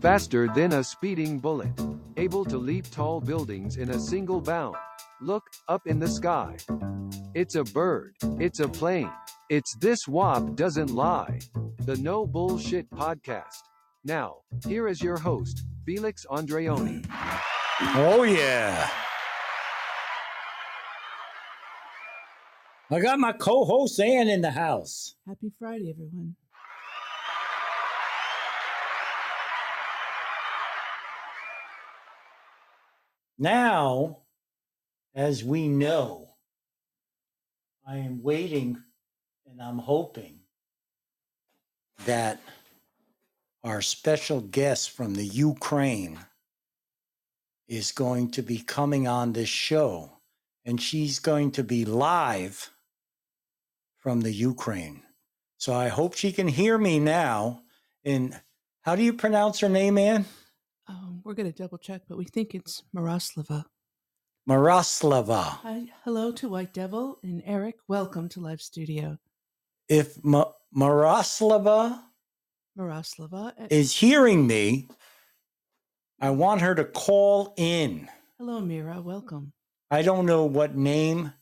Faster than a speeding bullet. Able to leap tall buildings in a single bound. Look, up in the sky. It's a bird. It's a plane. It's This WAP Doesn't Lie. The No Bullshit Podcast. Now, here is your host, Felix Andreoni. Oh, yeah. I got my co host Ann in the house. Happy Friday, everyone. Now, as we know, I am waiting and I'm hoping that our special guest from the Ukraine is going to be coming on this show, and she's going to be live from the Ukraine. So I hope she can hear me now. And how do you pronounce her name, Ann? Um, we're going to double check, but we think it's Miroslava. Miroslava. Hi, hello to White Devil and Eric. Welcome to Live Studio. If Ma- Miroslava Miroslava. uh, is hearing me, I want her to call in. Hello, Mira. Welcome. I don't know what name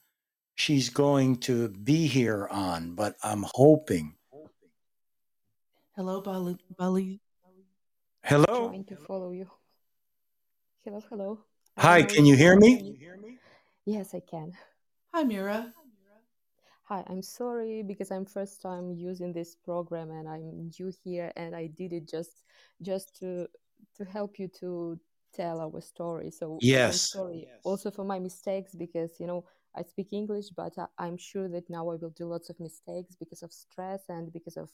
she's going to be here on, but I'm hoping. Hello, Bali. Bali. Hello. trying to follow you. Hello, hello. I Hi, don't know can you hear me? Yes, I can. Hi, Mira. Hi, I'm sorry because I'm first time using this program and I'm new here and I did it just just to to help you to tell our story. So I'm Yes. sorry also for my mistakes because you know I speak English, but I, I'm sure that now I will do lots of mistakes because of stress and because of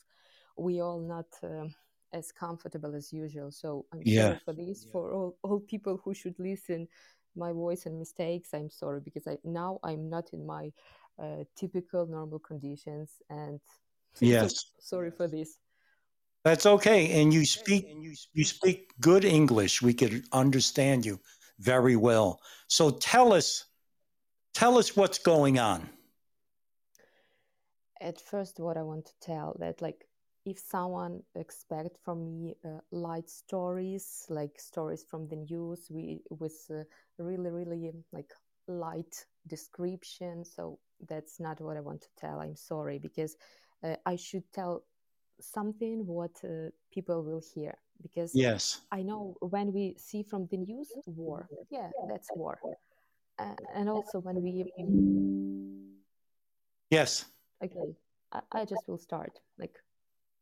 we all not um, as comfortable as usual. So I'm Yeah. sorry for this for all all people who should listen my voice and mistakes. I'm sorry because I now I'm not in my uh, typical normal conditions and Yes. sorry for this. That's okay. And you speak and you speak good English. We could understand you very well. So tell us tell us what's going on. at first what i want to tell that like if someone expect from me uh, light stories like stories from the news we with uh, really really like light description so that's not what i want to tell i'm sorry because uh, i should tell something what uh, people will hear because Yes. I know when we see from the news war, yeah, that's war. Uh, and also when we, Yes. okay, I, I just will start. Like,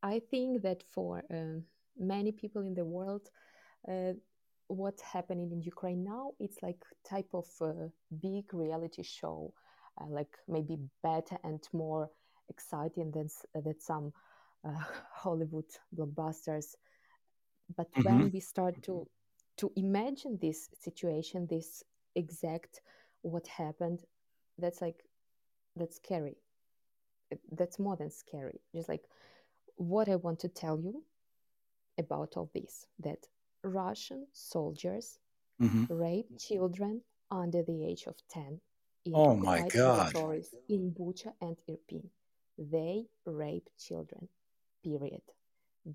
I think that for um many people in the world, uh, what's happening in Ukraine now, it's like type of uh, big reality show, uh, like maybe better and more exciting than s- than some uh, Hollywood blockbusters. But Mhm. when we start to to imagine this situation this exact what happened that's like that's scary. That's more than scary. Just like what i want to tell you about all this that russian soldiers hmm rape children under the age of 10 in Oh my God. in bucha and irpin they rape children period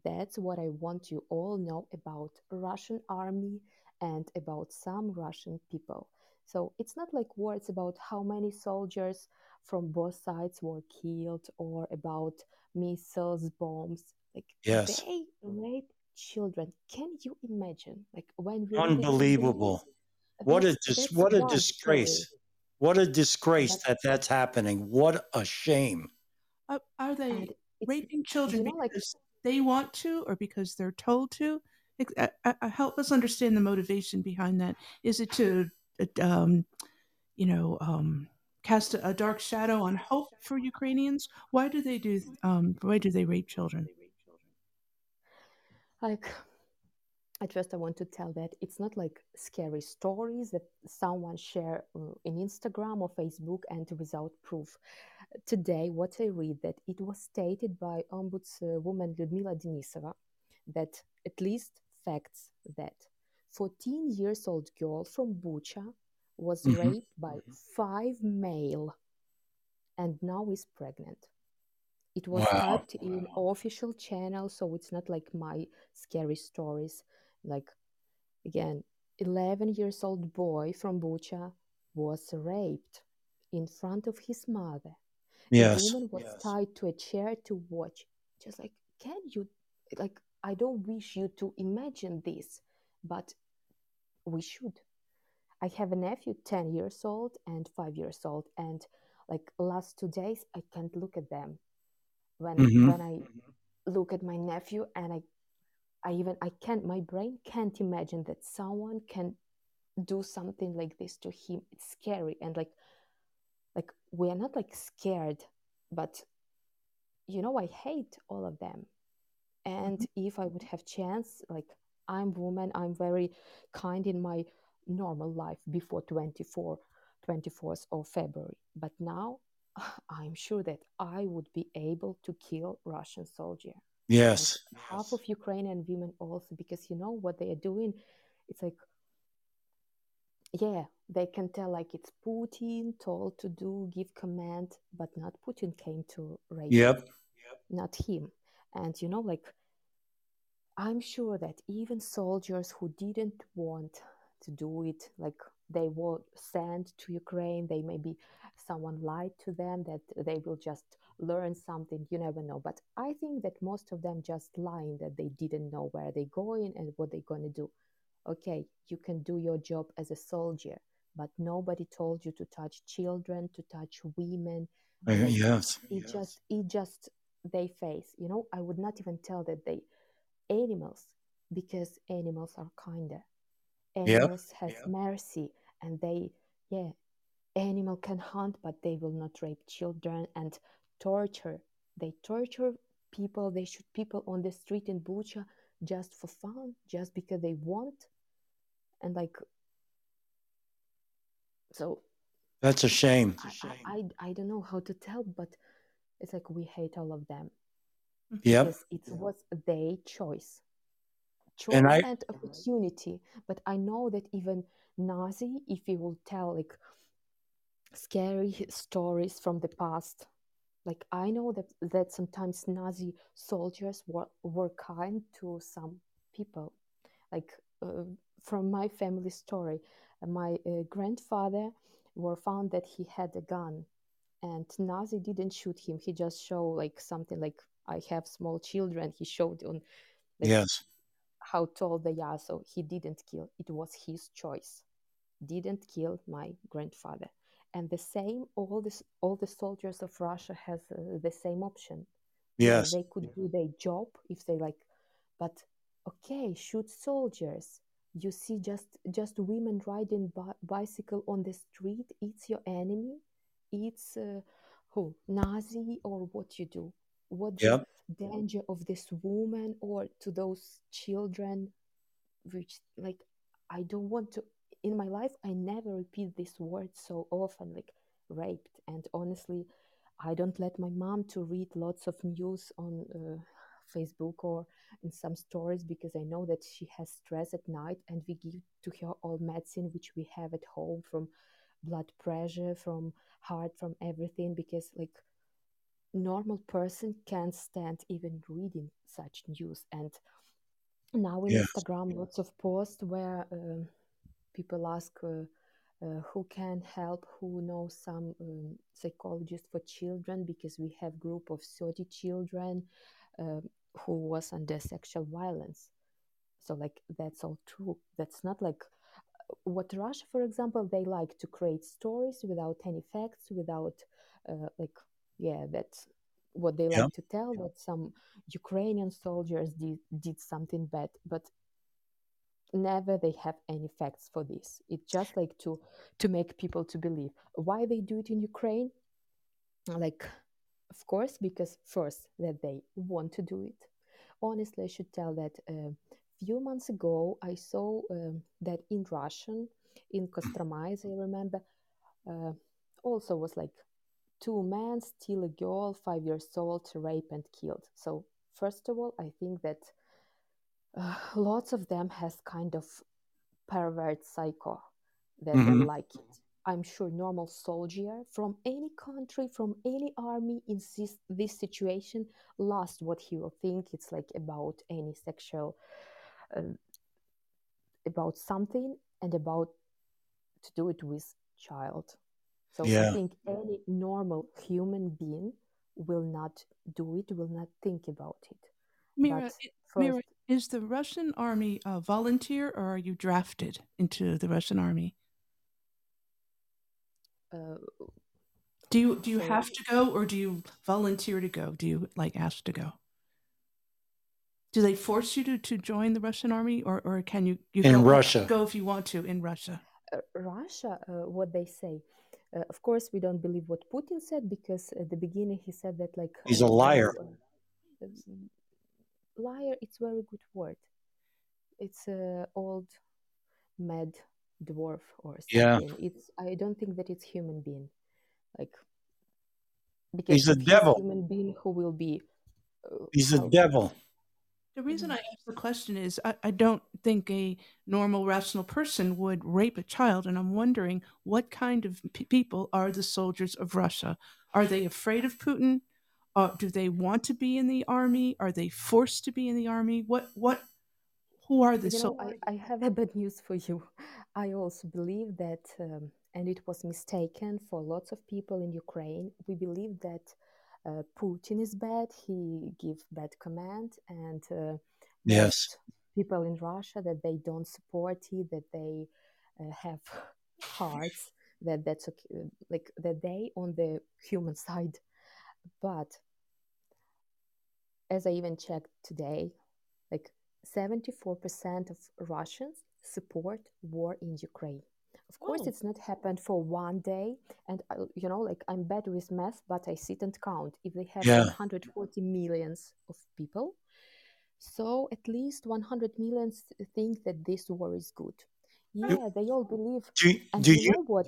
that's what I want you all know about Russian army and about some Russian people. So it's not like words about how many soldiers from both sides were killed or about missiles, bombs. Like Yes. they rape children. Can you imagine? Like when we read it in the Unbelievable. news, What a dis- what a disgrace. story. What a disgrace But- that that's happening. What a shame. Uh, are they raping children you know, like- because they want to or because they're told to? Ex- uh, uh, uh, help us understand the motivation behind that. Is it to, um, you know, um, cast a, a dark shadow on hope for Ukrainians? Why do they do? Um, why do they rape children? like at first i want to tell that it's not like scary stories that someone share uh, in instagram or facebook and without proof today what i read that it was stated by ombudswoman lyudmila denisova that at least facts that 14 years old girl from bucha was Mhm. raped by five male and now is pregnant It was Wow. typed in official channel, so it's not like my scary stories. Like again, 11 years old boy from Bucha was raped in front of his mother. Yes. The woman was tied to a chair to watch. Just like, can you, like, I don't wish you to imagine this, but we should. I have a nephew, 10 years old and 5 years old, and like last two days, I can't look at them. When Mhm. when I look at my nephew and I I even I can't my brain can't imagine that someone can do something like this to him. It's scary and like like we are not like scared, but you know I hate all of them. And if I would have chance, like I'm woman, I'm very kind in my normal life before 24 24th of February. But now I'm sure that I would be able to kill Russian soldier Yes. and half of Ukrainian women also because you know what they are doing. It's like, yeah, they can tell like it's Putin told to do, give command, but not Putin came to rape, Yep. not him. And you know, like I'm sure that even soldiers who didn't want to do it, like they were sent to Ukraine, they maybe someone lied to them that they will just learn something, you never know. But I think that most of them just lying that they didn't know where they're going and what they're going to do. Okay, you can do your job as a soldier, but nobody told you to touch children, to touch women. Uh, Yes. it just it just they face you know i would not even tell that they animals because animals are kinder. Yep. animals has mercy and they yeah animal can hunt but they will not rape children and torture. They torture people. They shoot people on the street in bucha just for fun just because they want. And like so That's a shame. I, I, I I don't know how to tell but it's like we hate all of them Yep. because it was their choice. Choice And I and opportunity. But i know that even nazi if you will tell like scary stories from the past like i know that that sometimes nazi soldiers were, were kind to some people. Like uh, from my family story uh, my uh, grandfather were found that he had a gun and nazi didn't shoot him. He just showed like something like i have small children he showed on yes. how tall they are so he didn't kill. It was his choice. Didn't kill my grandfather. And the same all this all the soldiers of russia has uh, the same option. Yes. they could do their job if they like but okay shoot soldiers. You see just just women riding bi- bicycle on the street it's your enemy. It's uh, who nazi or what you do what the Yep. danger of this woman or to those children which like i don't want to in my life i never repeat this word so often like raped and honestly i don't let my mom to read lots of news on uh, facebook or in some stories because i know that she has stress at night and we give to her all medicine which we have at home from blood pressure from heart from everything because like normal person can't stand even reading such news. And now in Yes. instagram lots of posts where um, people ask uh, uh, who can help who knows some um, psychologist for children because we have group of 30 children um who was under sexual violence. So like that's all true. That's not like what russia for example they like to create stories without any facts without uh, like yeah that's what they Yep. like to tell that some ukrainian soldiers did, did something bad but never they have any facts for this. It's just like to to make people to believe. Why they do it in ukraine? Like of course because first that they want to do it. Honestly i should tell that a few months ago i saw um, that in russian in kostromai as i remember uh, also was like two men steal a girl five years old rape and killed so first of all i think that uh, lots of them has kind of pervert psycho that they hmm like it. I'm sure normal soldier from any country, from any army in this, this situation, lost what he will think it's like about any sexual, uh, about something and about to do it with child. So Yeah. I think any normal human being will not do it, will not think about it. Mira, but Mira, is the Russian army a volunteer or are you drafted into the Russian army? uh, Do you do you So- have to go or do you volunteer to go? Do you like ask to go? Do they force you to, to join the Russian army or, or can you, you In go, Russia. go if you want to in Russia? uh, Russia, uh, what they say. Uh, of course, we don't believe what Putin said because at the beginning he said that like He's a liar. uh, liar. It's very good word. It's a old mad dwarf or Yeah. It's I don't think that it's human being, like because He's a devil. human being who will be. Uh, He's a devil. The reason Mhm. I ask the question is I, I don't think a normal, rational person would rape a child. And I'm wondering what kind of p- people are the soldiers of Russia? Are they afraid of Putin? Uh, do they want to be in the army? Are they forced to be in the army? What, what, who are the You know, soldiers? I, I have a bad news for you. I also believe that, um, and it was mistaken for lots of people in Ukraine. We believe that uh, Putin is bad. He give bad command, and uh, Yes. people in Russia that they don't support it, that they uh, have hearts, that that's okay, like that they on the human side. But as I even checked today, like 74% of Russians support war in Ukraine. Of course, Oh. it's not happened for one day, and uh, you know, like I'm bad with math, but I sit and count. If they have Yeah. 140 millions of people, so at least 100 millions think that this war is good. Yeah, they all believe. Do, do you know what?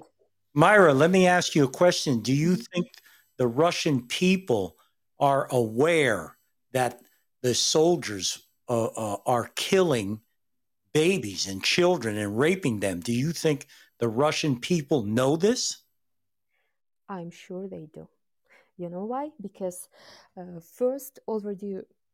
Myra, let me ask you a question. Do you Mhm. think the Russian people are aware that the soldiers uh, uh, are killing babies and children and raping them? Do you think the Russian people know this? I'm sure they do. You know why? Because uh, first, already,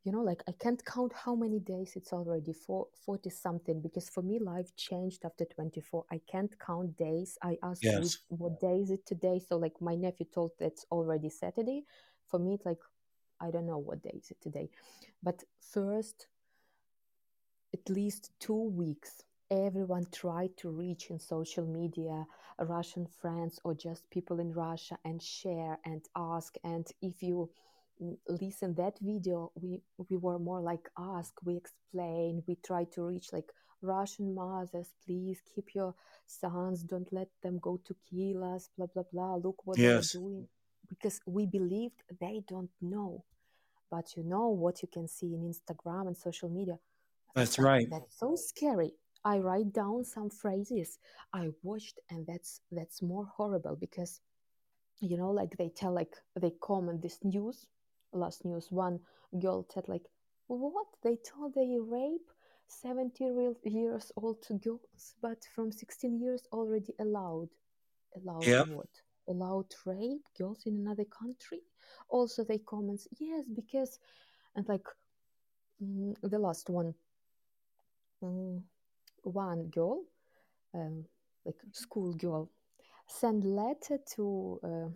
you know, like I can't count how many days it's already for 40 something. Because for me, life changed after 24. I can't count days. I asked Yes. what day is it today. So, like, my nephew told it's already Saturday. For me, it's like, I don't know what day is it today. But first, at least two weeks everyone tried to reach in social media russian friends or just people in russia and share and ask. And if you mm, listen that video we we were more like ask we explain we try to reach like russian mothers please keep your sons don't let them go to kill us blah blah blah look what Yes. they're doing. Because we believed they don't know. But you know what you can see in instagram and social media That's that- right. That's so scary. I write down some phrases I watched, and that's that's more horrible because, you know, like they tell, like they comment this news, last news. One girl said, like, what they told they rape seventy real years old girls, but from sixteen years already allowed, allowed Yep. what? Allowed rape girls in another country. Also, they comments, yes, because, and like mm, the last one mm, one girl, um, like school girl, send letter to uh,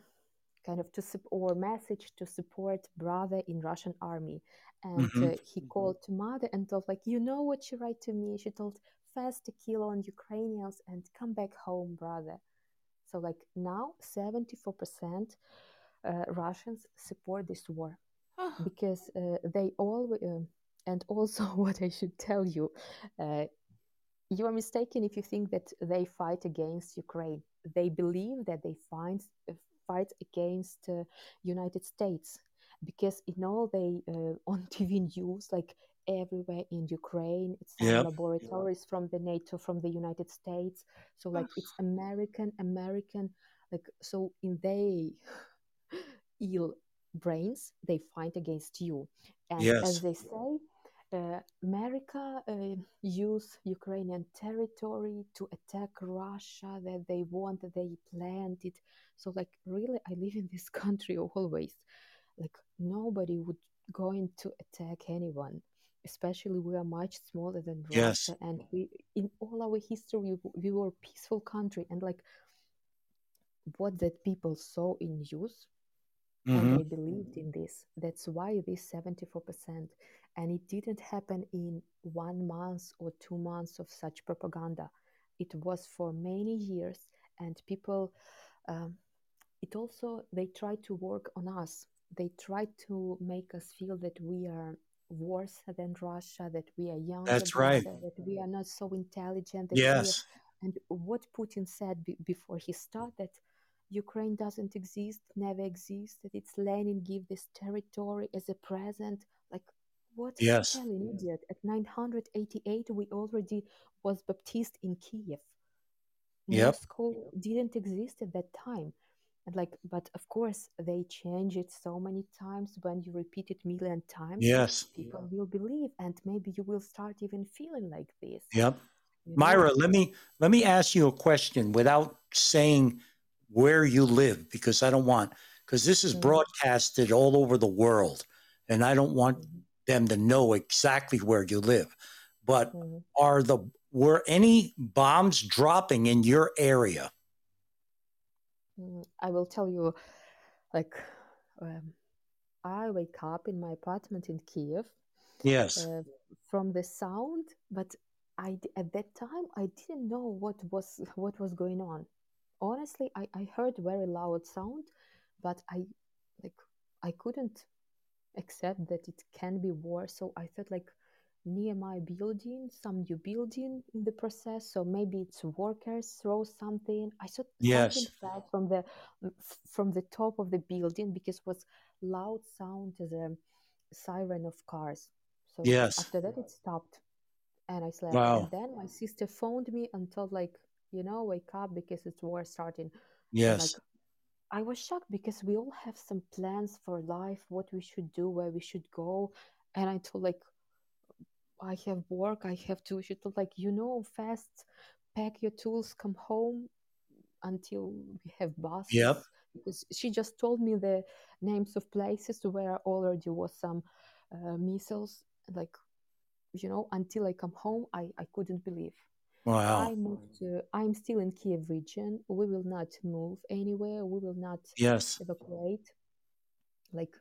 kind of to sup- or message to support brother in Russian army, and Mhm. uh, he called to mother and told like, you know what she write to me? She told fast to kill on Ukrainians and come back home, brother. So like now, seventy four percent uh, Russians support this war Huh. because uh, they all um and also what i should tell you uh, you are mistaken if you think that they fight against ukraine they believe that they find uh, fight against uh, united states because in all they uh, on tv news like everywhere in ukraine it's some Yep. laboratories from the nato from the united states so like it's american american like so in they ill brains they fight against you and Yes. as they say uh, America uh, use Ukrainian territory to attack Russia that they want, that they planned it. So, like, really, I live in this country always. Like, nobody would going to attack anyone. Especially, we are much smaller than Yes. Russia, and we, in all our history, we, we were a peaceful country. And like, what that people saw in news and hmm they believed in this. That's why this 74%. And it didn't happen in one month or two months of such propaganda. It was for many years, and people, um, it also, they tried to work on us. They tried to make us feel that we are worse than Russia, that we are younger That's right. them, that we are not so intelligent, are. Yes. And what Putin said be- before he started Ukraine doesn't exist, never existed. It's Lenin give this territory as a present. Like, what Yes. spelling idiot. At 988, we already was baptized in Kiev. Yep. Moscow didn't exist at that time. And like, but of course, they change it so many times. When you repeat it million times, Yes. people will believe, and maybe you will start even feeling like this. Yep. You know? Myra, let me let me ask you a question without saying where you live because I don't want because this is Mhm. broadcasted all over the world and I don't want Mhm. Them to know exactly where you live. But Mhm. are the were any bombs dropping in your area? Mm, I will tell you, like, um, I wake up in my apartment in Kiev Yes. uh, from the sound, but I at that time I didn't know what was what was going on. Honestly, I, I heard very loud sound, but I like I couldn't accept that it can be war. So I thought like near my building, some new building in the process. So maybe it's workers throw something. I thought Yes. something fell from the mm, from the top of the building because it was loud sound as a siren of cars. So Yes. after that it stopped and I slept. Wow. And then my sister phoned me and told like, you know, wake up because it's war starting. Yes. like I was shocked because we all have some plans for life, what we should do, where we should go. And I told like I have work, I have to. She told like, you know, fast, pack your tools, come home until we have buses. Yep. Because she just told me the names of places where already was some uh, missiles. Like, you know, until I come home, I, I couldn't believe. Wow. I moved to, I'm still in Kiev region. We will not move anywhere. We will not Yes. evacuate. Like,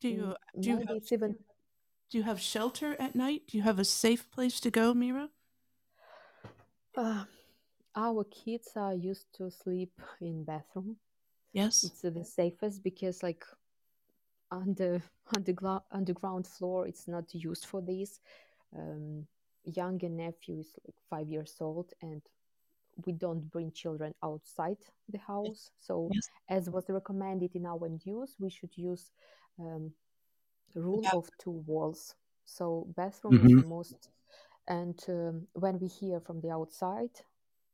Do you do you have even do you have shelter at night? Do you have a safe place to go, Mira? uh, our kids are used to sleep in bathroom. Yes. It's the safest because like on the underground underground floor, it's not used for this. Um, younger nephew is like five years old, and we don't bring children outside the house. So, Yes. as was recommended in our news, we should use um, rule Yeah. of two walls. So, bathroom is hmm the most. And um, when we hear from the outside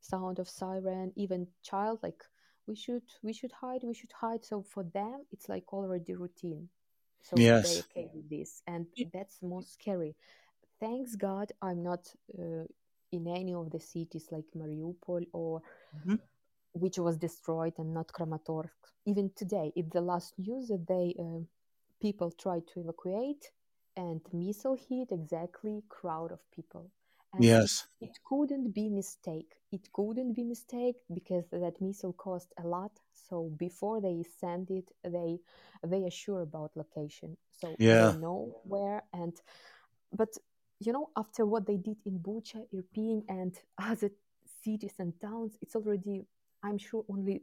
sound of siren, even child like we should we should hide, we should hide. So for them, it's like already routine. So they're Yes. okay with this, and that's most scary. Thanks God, I'm not uh, in any of the cities like Mariupol or Mhm. which was destroyed and not Kramatorsk. Even today, it's the last news that they uh, people tried to evacuate and missile hit exactly crowd of people. And Yes. it couldn't be mistake. It couldn't be mistake because that missile cost a lot. So before they send it, they they are sure about location. So they Yeah. know where and but you know after what they did in Bucha, Irpin, and other cities and towns, it's already I'm sure only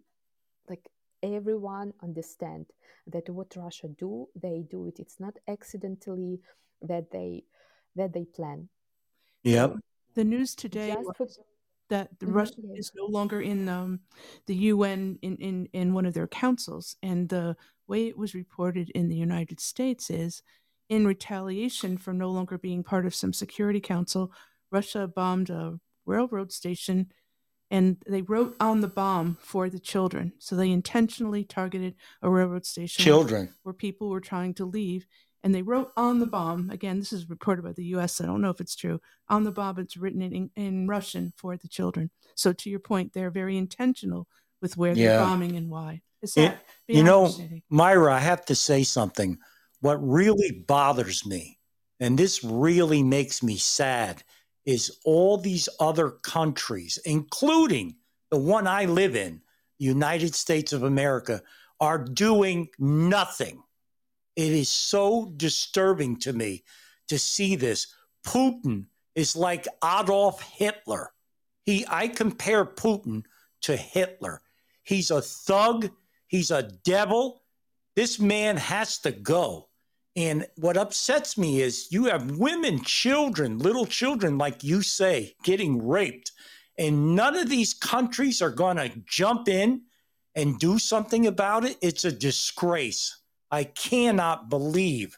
like everyone understand that what Russia do, they do it. It's not accidentally that they that they plan. Yep. So The news today just for that the Mhm, Russia yeah. is no longer in um, the UN in, in, in one of their councils. And the way it was reported in the United States is in retaliation for no longer being part of some security council, Russia bombed a railroad station and they wrote on the bomb for the children. So they intentionally targeted a railroad station Children. where people were trying to leave. and they wrote on the bomb again this is reported by the us i don't know if it's true on the bomb it's written in, in russian for the children so to your point they're very intentional with where Yeah. they're bombing and why is It- that you know. Myra, I have to say something. What really bothers me, and this really makes me sad, is all these other countries, including the one I live in, the United States of America, are doing nothing. It is so disturbing to me to see this. Putin is like Adolf Hitler. He I compare Putin to Hitler. He's a thug, he's a devil. This man has to go. And what upsets me is you have women, children, little children, like you say, getting raped. And none of these countries are going to jump in and do something about it. It's a disgrace. I cannot believe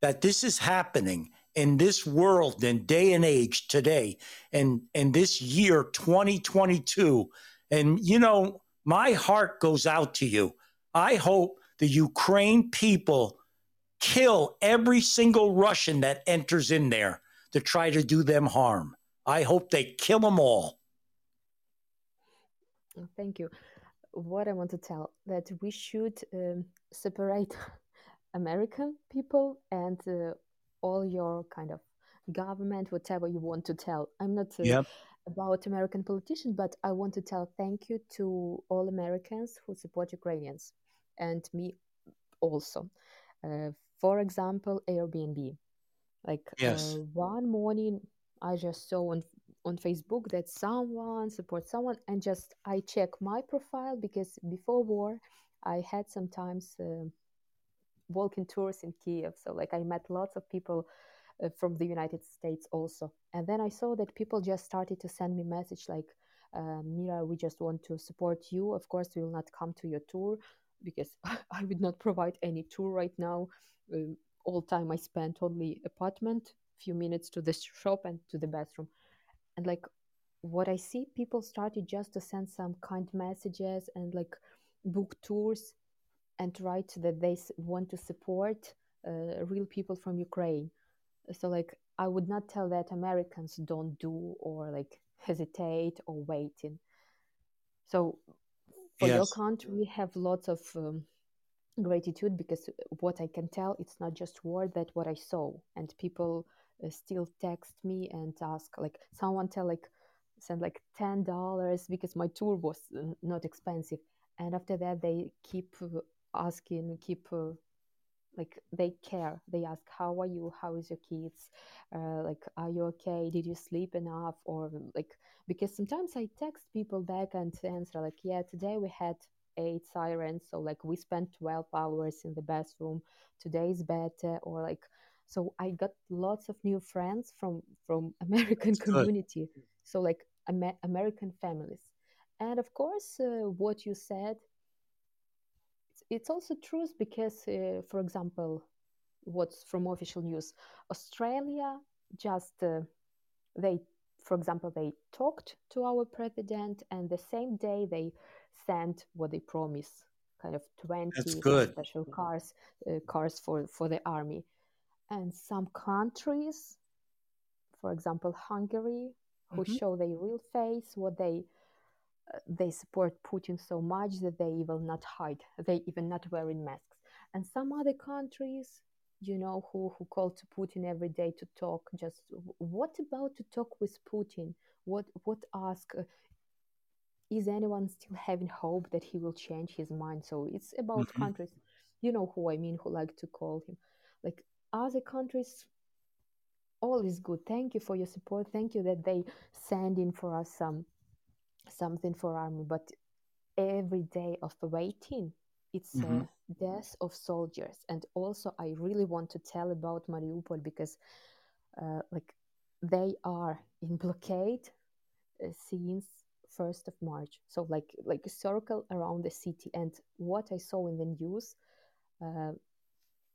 that this is happening in this world and day and age today and and this year 2022 and you know my heart goes out to you i hope the ukraine people kill every single russian that enters in there to try to do them harm i hope they kill them all Thank you. What I want to tell that we should um, separate American people and uh, all your kind of government, whatever you want to tell. I'm not uh, Yep. about American politicians, but I want to tell thank you to all Americans who support Ukrainians and me also. Uh, for example, Airbnb. Like Yes. uh, one morning, I just saw on on Facebook that someone supports someone, and just I check my profile because before war, I had sometimes uh, walking tours in Kiev. So like I met lots of people uh, from the United States also, and then I saw that people just started to send me message like, uh, "Mira, we just want to support you. Of course, we will not come to your tour because I would not provide any tour right now. Uh, all time I spent only apartment, few minutes to the shop and to the bathroom, and like what I see, people started just to send some kind messages and like book tours and write that they want to support uh, real people from Ukraine. So like I would not tell that Americans don't do or like hesitate or waiting. So for your Yes. country, we have lots of um, gratitude because what I can tell, it's not just word that what I saw, and people uh, still text me and ask like someone tell like send like ten dollars because my tour was uh, not expensive, and after that they keep uh, asking, keep uh, like they care. They ask how are you? How is your kids? Uh, like are you okay? Did you sleep enough? Or like because sometimes i text people back and answer like yeah today we had eight sirens so like we spent 12 hours in the bathroom. Today is better. Or like so i got lots of new friends from from american That's good. community. So like Amer- american families. And of course uh, what you said it's, also true because, uh, for example, what's from official news, Australia just uh, they, for example, they talked to our president, and the same day they sent what they promised, kind of twenty That's some good. special cars, uh, cars for for the army, and some countries, for example, Hungary, who Mhm. show their real face, what they they support Putin so much that they even not hide. They even not wearing masks. And some other countries, you know, who who call to Putin every day to talk. Just what about to talk with Putin? What what ask? uh, is anyone still having hope that he will change his mind? So it's about Mhm. countries, you know who I mean, who like to call him, like other countries. All is good. Thank you for your support. Thank you that they send in for us some something for army but every day of waiting it's Mhm. a death of soldiers. And also i really want to tell about mariupol because uh, like they are in blockade uh, since 1st of march. So like like a circle around the city. And what i saw in the news uh,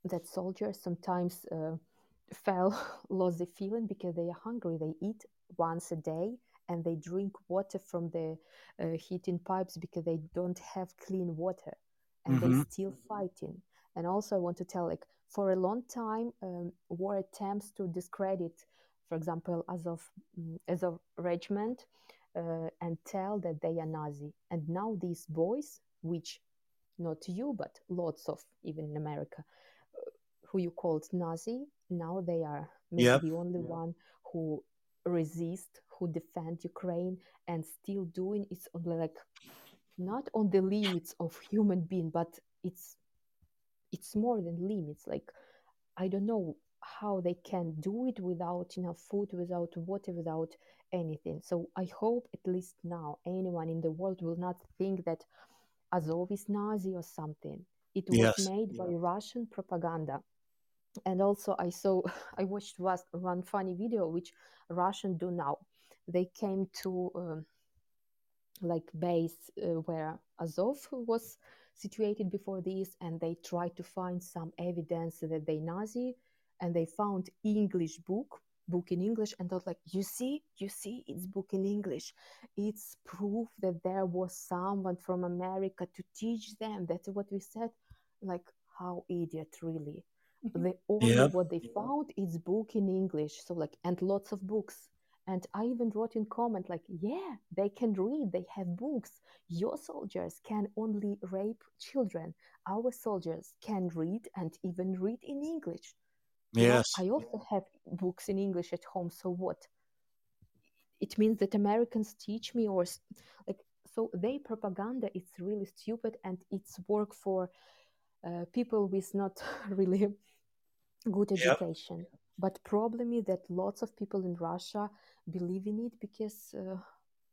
that soldiers sometimes uh, fell lost the feeling because they are hungry. They eat once a day and they drink water from the uh, heating pipes because they don't have clean water and Mhm. they still fighting and also i want to tell like for a long time um, were attempts to discredit, for example, Azov, mm, Azov regiment uh, and tell that they are Nazi. And now these boys, which not you, but lots of, even in America, uh, who you called Nazi, now they are maybe Yep. the only one who resist, who defend Ukraine and still doing it's on like not on the limits of human being, but it's it's more than limits. Like I don't know how they can do it without enough food, without water, without anything. So I hope at least now anyone in the world will not think that Azov is Nazi or something. It was Yes. made by Russian propaganda. And also I saw I watched was one funny video which Russian do now. They came to um, like base uh, where Azov was situated before this, and they tried to find some evidence that they Nazi, and they found English book, book in English, and thought like, you see, you see, it's book in English. It's proof that there was someone from America to teach them. That's what we said. Like, how idiot, really. The only Yep. what they found is book in English. So like, and lots of books. And I even wrote in comment like, yeah, they can read, they have books. Your soldiers can only rape children. Our soldiers can read and even read in English. Yes. I also have books in English at home. So what? It means that Americans teach me or like so they propaganda it's really stupid and it's work for uh, people with not really good Yep. But problem is that lots of people in Russia believe in it because uh,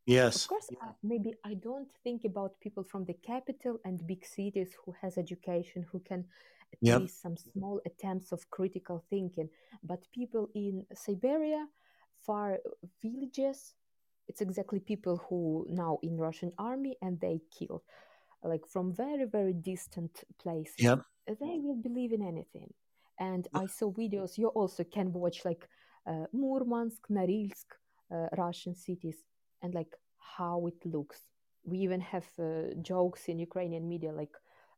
Yes. of course, uh, maybe I don't think about people from the capital and big cities who has education, who can at Yep. least some small attempts of critical thinking. But people in Siberia, far villages, it's exactly people who now in Russian army and they kill, like from very very distant places. Yep. They will believe in anything. And I saw videos. You also can watch like uh, Murmansk, Norilsk, uh, Russian cities and like how it looks. We even have uh, jokes in Ukrainian media like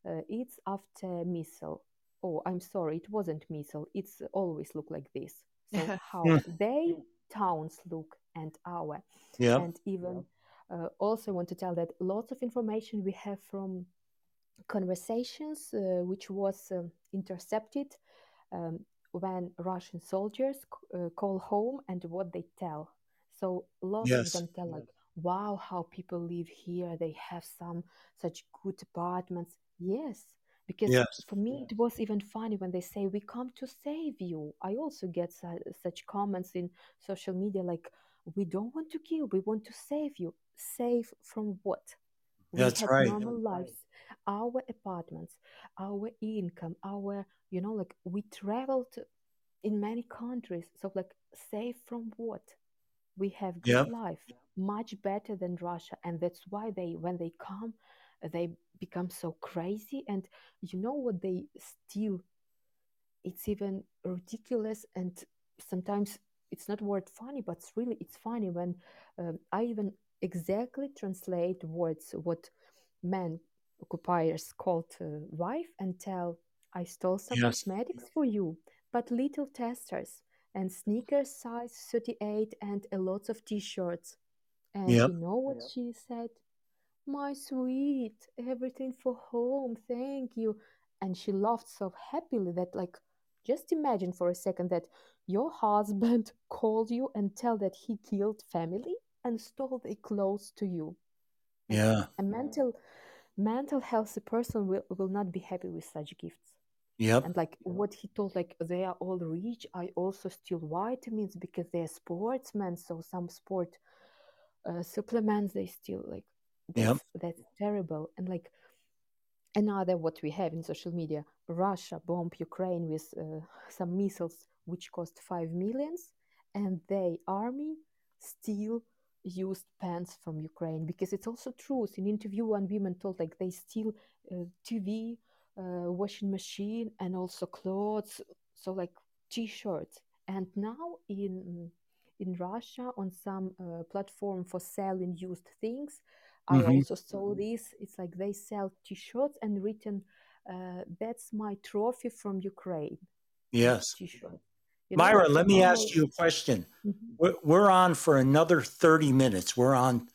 uh, it's after missile. Oh, I'm sorry, it wasn't missile. It's always look like this. So how they towns look and our Yep. and even uh, also want to tell that lots of information we have from conversations uh, which was um, intercepted um, when Russian soldiers c- uh, call home and what they tell. So lots of them tell like, "Wow, how people live here. They have some such good apartments." Yes, because Yes. for me it was even funny when they say, "We come to save you." I also get su- such comments in social media like, "We don't want to kill. We want to save you. Save from what?" We That's had right. normal lives, our apartments, our income, our, you know, like we traveled in many countries. So, like, safe from what? We have good life, much better than Russia. And that's why they, when they come, they become so crazy. And you know what they steal? It's even ridiculous. And sometimes it's not word funny, but it's really, it's funny when um, I even exactly translate words what men occupiers called uh, wife and tell i stole some Yes. cosmetics for you but little testers and sneakers size 38 and a lot of t-shirts and Yep. you know what she said my sweet everything for home thank you and she laughed so happily that like just imagine for a second that your husband called you and tell that he killed family and stole the clothes to you Yeah. a mental mental healthy person will, will not be happy with such gifts Yep. and like what he told like they are all rich i also steal vitamins because they're sportsmen so some sport uh, supplements they steal like Yep. that's that's terrible and like another what we have in social media russia bombed ukraine with uh, some missiles which cost 5 millions and they army still used pants from ukraine because it's also truth in interview one woman told like they steal uh, tv uh, washing machine and also clothes so like t-shirts and now in in russia on some uh, platform for selling used things I Mhm. also saw this. It's like they sell T-shirts and written uh, that's my trophy from Ukraine. Yes. T-shirt. You know, Myra, let me ask you a question. Mm-hmm. We're, we're, on for another 30 minutes. We're on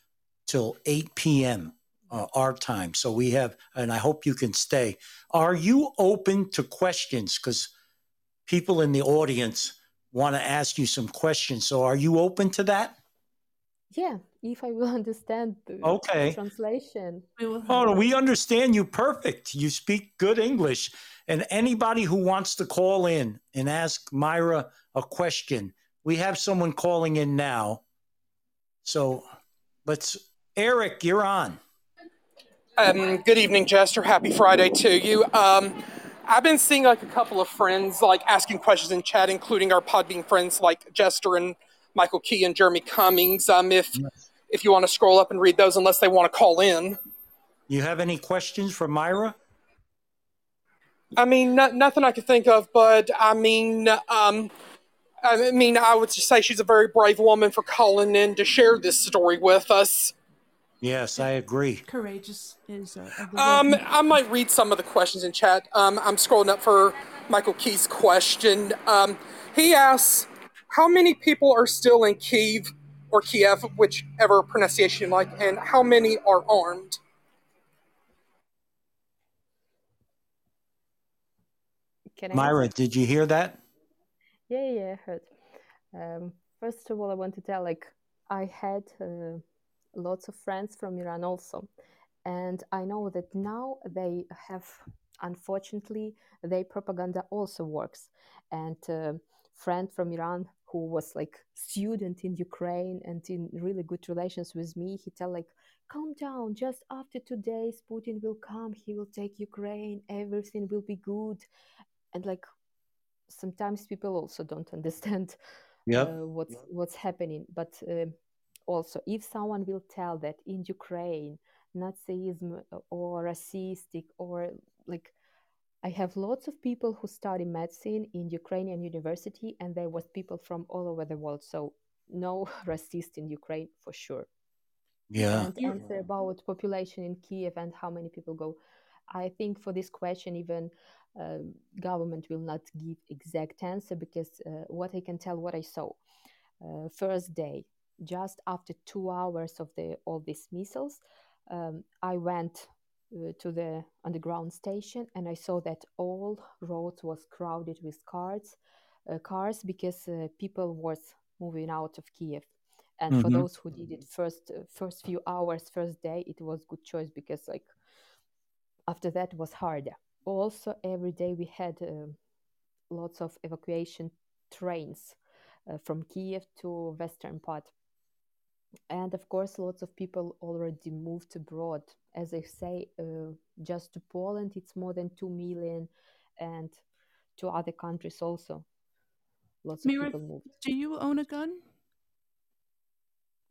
till 8 p.m. Uh, our time. So we have, and I hope you can stay. Are you open to questions? Because people in the audience want to ask you some questions. So are you open to that? Yeah, if I will understand the okay. translation. Oh, no, we understand you perfect. You speak good English. And anybody who wants to call in and ask Myra a question, we have someone calling in now. So let's, Eric, you're on. Um, good evening, Jester. Happy Friday to you. Um, I've been seeing like a couple of friends like asking questions in chat, including our Podbean friends like Jester and Michael Key and Jeremy Cummings. Um, if yes. if you want to scroll up and read those, unless they want to call in. You have any questions for Myra? I mean, nothing I could think of, but I mean, um, I mean, I would just say she's a very brave woman for calling in to share this story with us. Yes, I agree. Courageous is. Uh, um, I might read some of the questions in chat. Um, I'm scrolling up for Michael Key's question. Um, he asks, "How many people are still in Kiev or Kiev, whichever pronunciation you like, and how many are armed?" Myra, answer? did you hear that? Yeah, yeah, I heard. Um, first of all, I want to tell, like, I had. Uh, lots of friends from Iran also. And I know that now they have, unfortunately, their propaganda also works. And a friend from Iran who was like student in Ukraine and in really good relations with me, he tell like, calm down, just after two days, Putin will come, he will take Ukraine, everything will be good. And like, sometimes people also don't understand yep. uh, what's what's happening. But uh, also if someone will tell that in ukraine nazism or racistic or like i have lots of people who study medicine in ukrainian university and there was people from all over the world. So no racist in ukraine for sure. Yeah. And answer about population in kiev and how many people go. I think for this question even uh, government will not give exact answer because uh, what i can tell what i saw uh, first day just after two hours of the all these missiles, um, I went uh, to the underground station and I saw that all roads was crowded with cars, uh, cars because uh, people was moving out of Kiev. And mm-hmm. for those who did it first, uh, first few hours, first day, it was good choice because like after that was harder. Also, every day we had uh, lots of evacuation trains uh, from Kiev to western part and of course lots of people already moved abroad. As i say uh, just to poland it's more than 2 million and to other countries also lots Mira, of people moved. do you own a gun?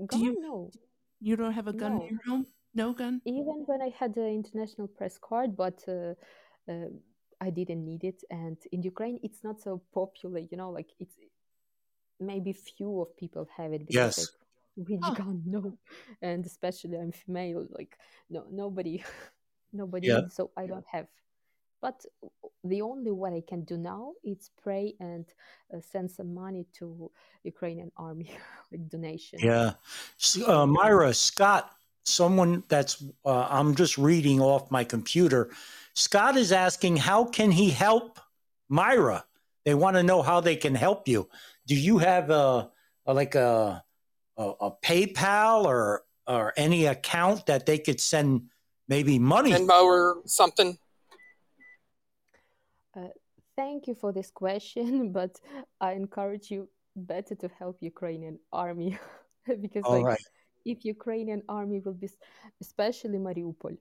Gun? do you no. You don't have a gun no. in your home? No gun? Even when i had an international press card but uh, uh, i didn't need it. And in ukraine it's not so popular you know like it's maybe few of people have it because yes. Which oh. gun no. And especially i'm female like no nobody nobody yeah. so i don't have. But the only what i can do now is pray and uh, send some money to ukrainian army like donation yeah. Uh, myra scott someone that's uh, i'm just reading off my computer. Scott is asking how can he help myra? They want to know how they can help you. Do you have a, a like a a, a PayPal or or any account that they could send maybe money Venmo or something? Uh, thank you for this question, but I encourage you better to help Ukrainian army because All like right. if Ukrainian army will be especially Mariupol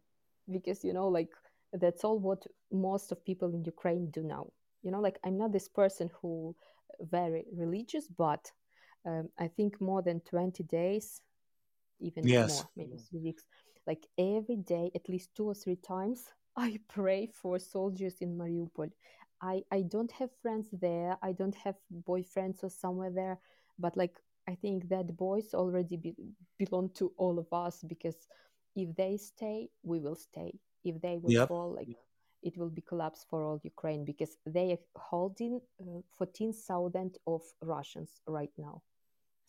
because you know like that's all what most of people in Ukraine do now. You know like I'm not this person who very religious but um, I think more than 20 days, even yes. more, maybe three weeks. Like every day, at least two or three times, I pray for soldiers in Mariupol. I, I don't have friends there. I don't have boyfriends or somewhere there. But like, I think that boys already be, belong to all of us because if they stay, we will stay. If they will yep. fall, like it will be collapse for all Ukraine because they are holding uh, 14,000 of Russians right now.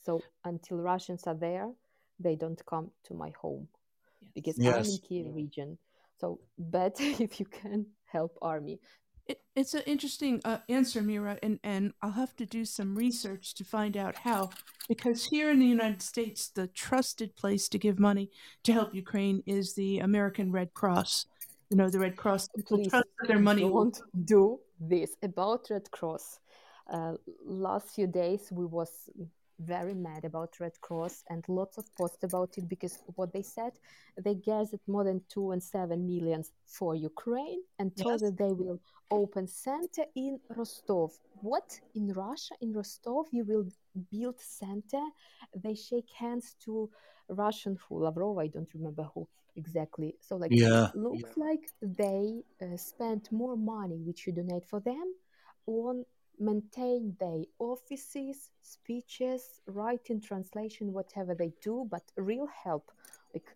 So until Russians are there, they don't come to my home Yes. because I'm in Yes. Kiev region. So better if you can help army. It, it's an interesting uh, answer, Mira, and, and I'll have to do some research to find out how. Because here in the United States, the trusted place to give money to help Ukraine is the American Red Cross. You know, the Red Cross Please trust their money don't do this about Red Cross. Uh, last few days we was very mad about Red Cross and lots of posts about it because what they said they gathered more than two and seven millions for Ukraine and told Yes. that they will open center in Rostov. What in Russia in Rostov you will build center? They shake hands to Russian who Lavrov I don't remember who exactly. So like Yeah. looks like they uh, spent more money which you donate for them on maintain their offices speeches writing translation whatever they do but real help like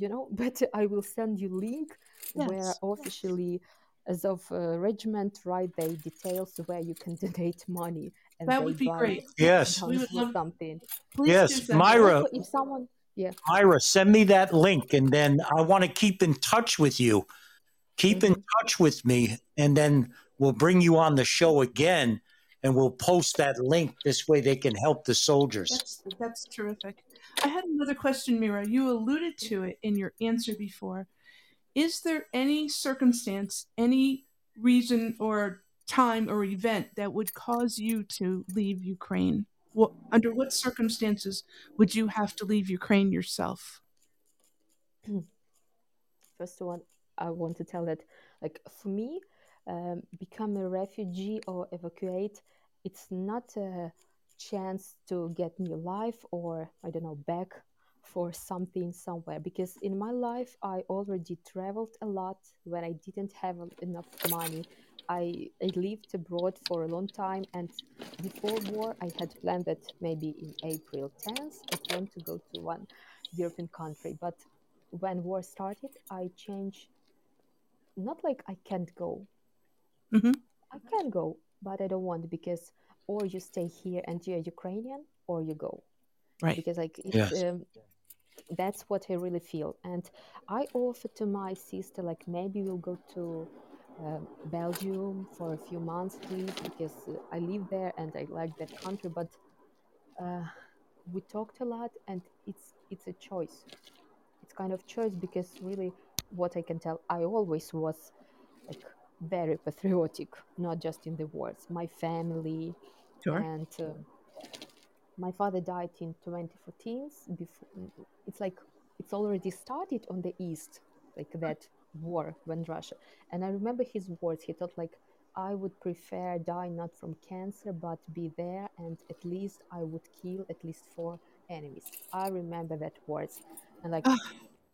you know but i will send you link where Yes. officially as of uh, regiment write their details where you can donate money and That would be great. Yes. We would guns love. something Please Yes. that. Myra, if someone yeah Myra, send me that link and then I want to keep in touch with you. Keep in touch with me and then we'll bring you on the show again and we'll post that link. This way they can help the soldiers. That's that's terrific. I had another question, Mira. You alluded to it in your answer before. Is there any circumstance, any reason or time or event that would cause you to leave Ukraine? What under what circumstances would you have to leave Ukraine yourself? first one i want to tell that like for me um, become a refugee or evacuate it's not a chance to get new life or i don't know back for something somewhere because in my life i already traveled a lot when i didn't have enough money I, I lived abroad for a long time and before war i had planned that maybe in april 10th i plan to go to one european country but when war started i changed not like i can't go Mhm. i can go but i don't want because or you stay here and you're ukrainian or you go Right. because like it's Yes. um, that's what i really feel and i offered to my sister like maybe we'll go to um, belgium for a few months please because uh, i live there and i like that country but uh, we talked a lot and it's it's a choice it's kind of choice because really what i can tell i always was like very patriotic not just in the words my family Sure. and uh, my father died in 2014 before it's like it's already started on the east like that war when russia and i remember his words. He thought like i would prefer die not from cancer but be there and at least i would kill at least four enemies. I remember that words. And like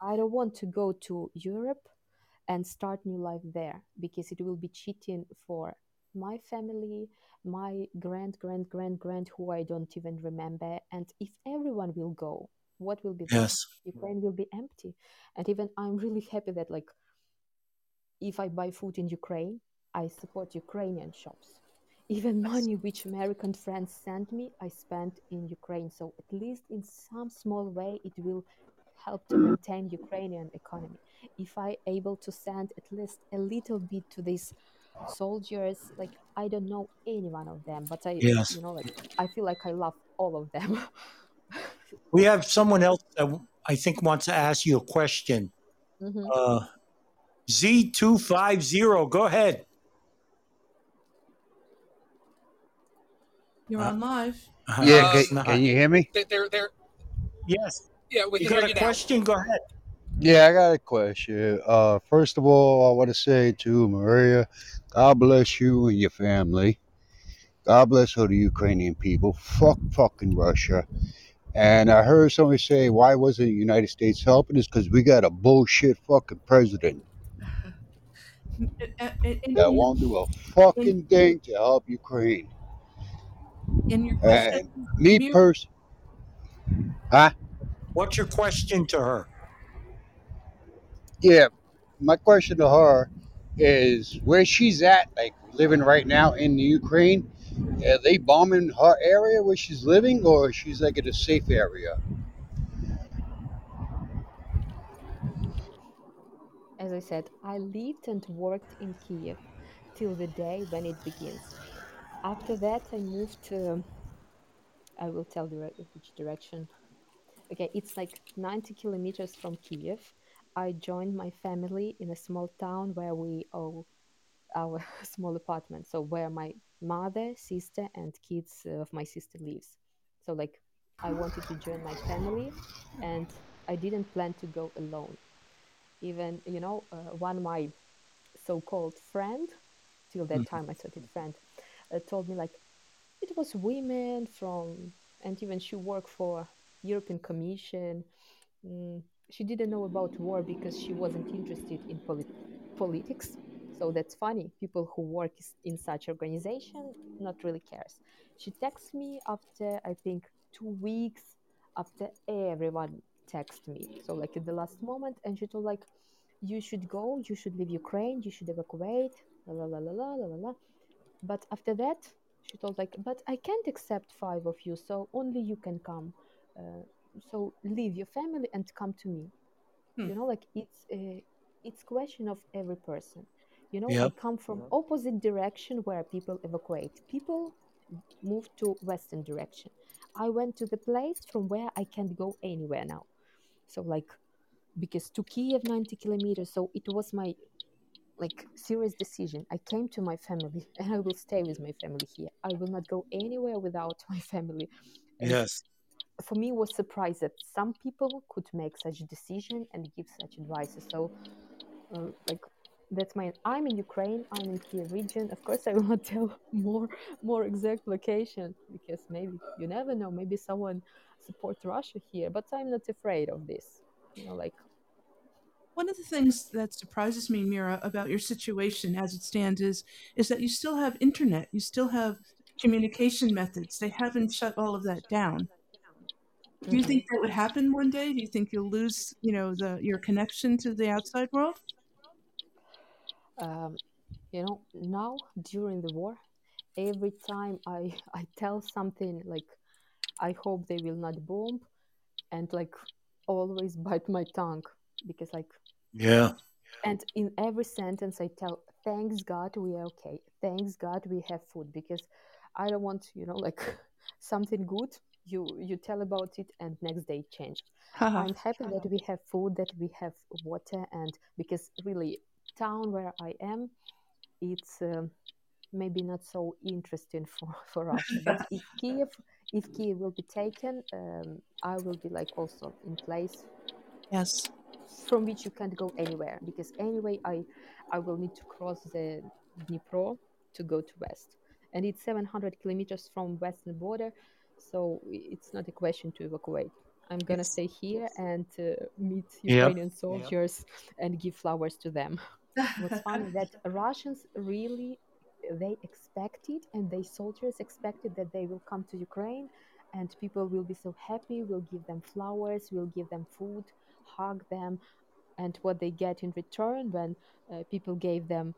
i don't want to go to europe and start new life there because it will be cheating for my family my grand grand grand grand who i don't even remember and if everyone will go what will be there Yes. ukraine will be empty? And even i'm really happy that like if i buy food in ukraine i support ukrainian shops even money which american friends send me i spend in ukraine so at least in some small way it will help to maintain ukrainian economy if i able to send at least a little bit to these soldiers like i don't know any one of them but i Yes. you know like i feel like i love all of them We have someone else that I think wants to ask you a question. Mhm. Uh, Z250, go ahead. You're Uh, on live. Uh, Uh, Yeah, it's can, can you hear me? They- They're, they're, Yes. yeah, we You can got hear a you now. question? Go ahead. Yeah, I got a question. Uh, first of all, I want to say to Maria, God bless you and your family. God bless all the Ukrainian people. Fuck fucking Russia. And I heard somebody say, why wasn't the United States helping us? Because we got a bullshit fucking president Uh, uh, In, in, that in, won't do a in, fucking thing to help Ukraine. in your And me Mira, pers, huh? What's your question to her? Yeah, my question to her is where she's at, like living right now in the Ukraine. Are they bombing her area where she's living, or she's like in a safe area? As I said, I lived and worked in Kiev till the day when it begins. After that, I moved to, I will tell you which direction. Okay, it's like 90 kilometers from Kiev. I joined my family in a small town where we owe our small apartment. So where my mother, sister, and kids of my sister lives. So like I wanted to join my family, and I didn't plan to go alone. Even you know, uh, one my so-called friend, till that time I thought it friend, uh, told me like it was women from, and even she worked for European Commission. Mm, she didn't know about war because she wasn't interested in polit- politics. So that's funny. People who work in such organization not really cares. She texts me after i think two weeks after everyone texted me. So like at the last moment and she told like you should go you should leave ukraine you should evacuate la la la la la la la but after that she told like but i can't accept five of you so only you can come. Uh, so leave your family and come to me. Hmm. you know like it's a it's question of every person. You know Yep. i come from opposite direction where people evacuate. People move to western direction. I went to the place from where i can't go anywhere now so like because to kiev 90 kilometers so it was my like serious decision. I came to my family and i will stay with my family here. I will not go anywhere without my family. And Yes. for me was surprise that some people could make such decision and give such advice. so uh, like that's my i'm in ukraine i'm in kiev region. Of course i will not tell more more exact location because maybe you never know. Maybe someone support russia here but i'm not afraid of this you know like One of the things that surprises me, Mira, about your situation as it stands is is that you still have internet, you still have communication methods. They haven't shut all of that down. Do you think that would happen one day? Do you think you'll lose, you know, the your connection to the outside world? um, you know now during the war every time i i tell something like i hope they will not bomb and like always bite my tongue because like Yeah. and in every sentence i tell thanks god we are okay. Thanks god we have food because i don't want you know like something good you you tell about it and next day change. I'm happy that we have food that we have water and because really town where i am it's um, maybe not so interesting for for us. But if kiev if kiev will be taken um, i will be like also in place yes. from which you can't go anywhere because anyway i i will need to cross the dnipro to go to west and it's 700 kilometers from western border so it's not a question to evacuate i'm gonna Yes. stay here and uh, meet Yep. ukrainian soldiers and give flowers to them what's funny that russians really they expected and they soldiers expected that they will come to ukraine and people will be so happy we'll give them flowers we'll give them food hug them and what they get in return when uh, people gave them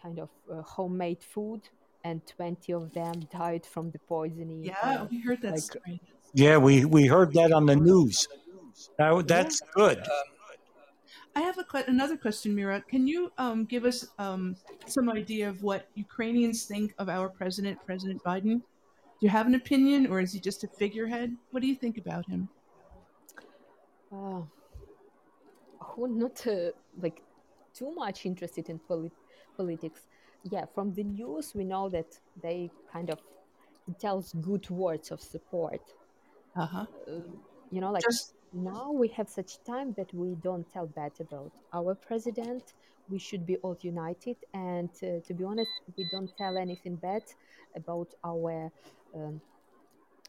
kind of uh, homemade food and 20 of them died from the poisoning yeah, or we heard that like story. Yeah, we we heard that on the news. That, yeah that's good. I have a another question, Mira. Can you um, give us um, some idea of what Ukrainians think of our president, President Biden? Do you have an opinion, or is he just a figurehead? What do you think about him? uh, who not uh, like too much interested in polit- politics yeah from the news we know that they kind of tells good words of support Uh huh. uh, you know like Just now we have such time that we don't tell bad about our president. We should be all united. And uh, to be honest we don't tell anything bad about our um,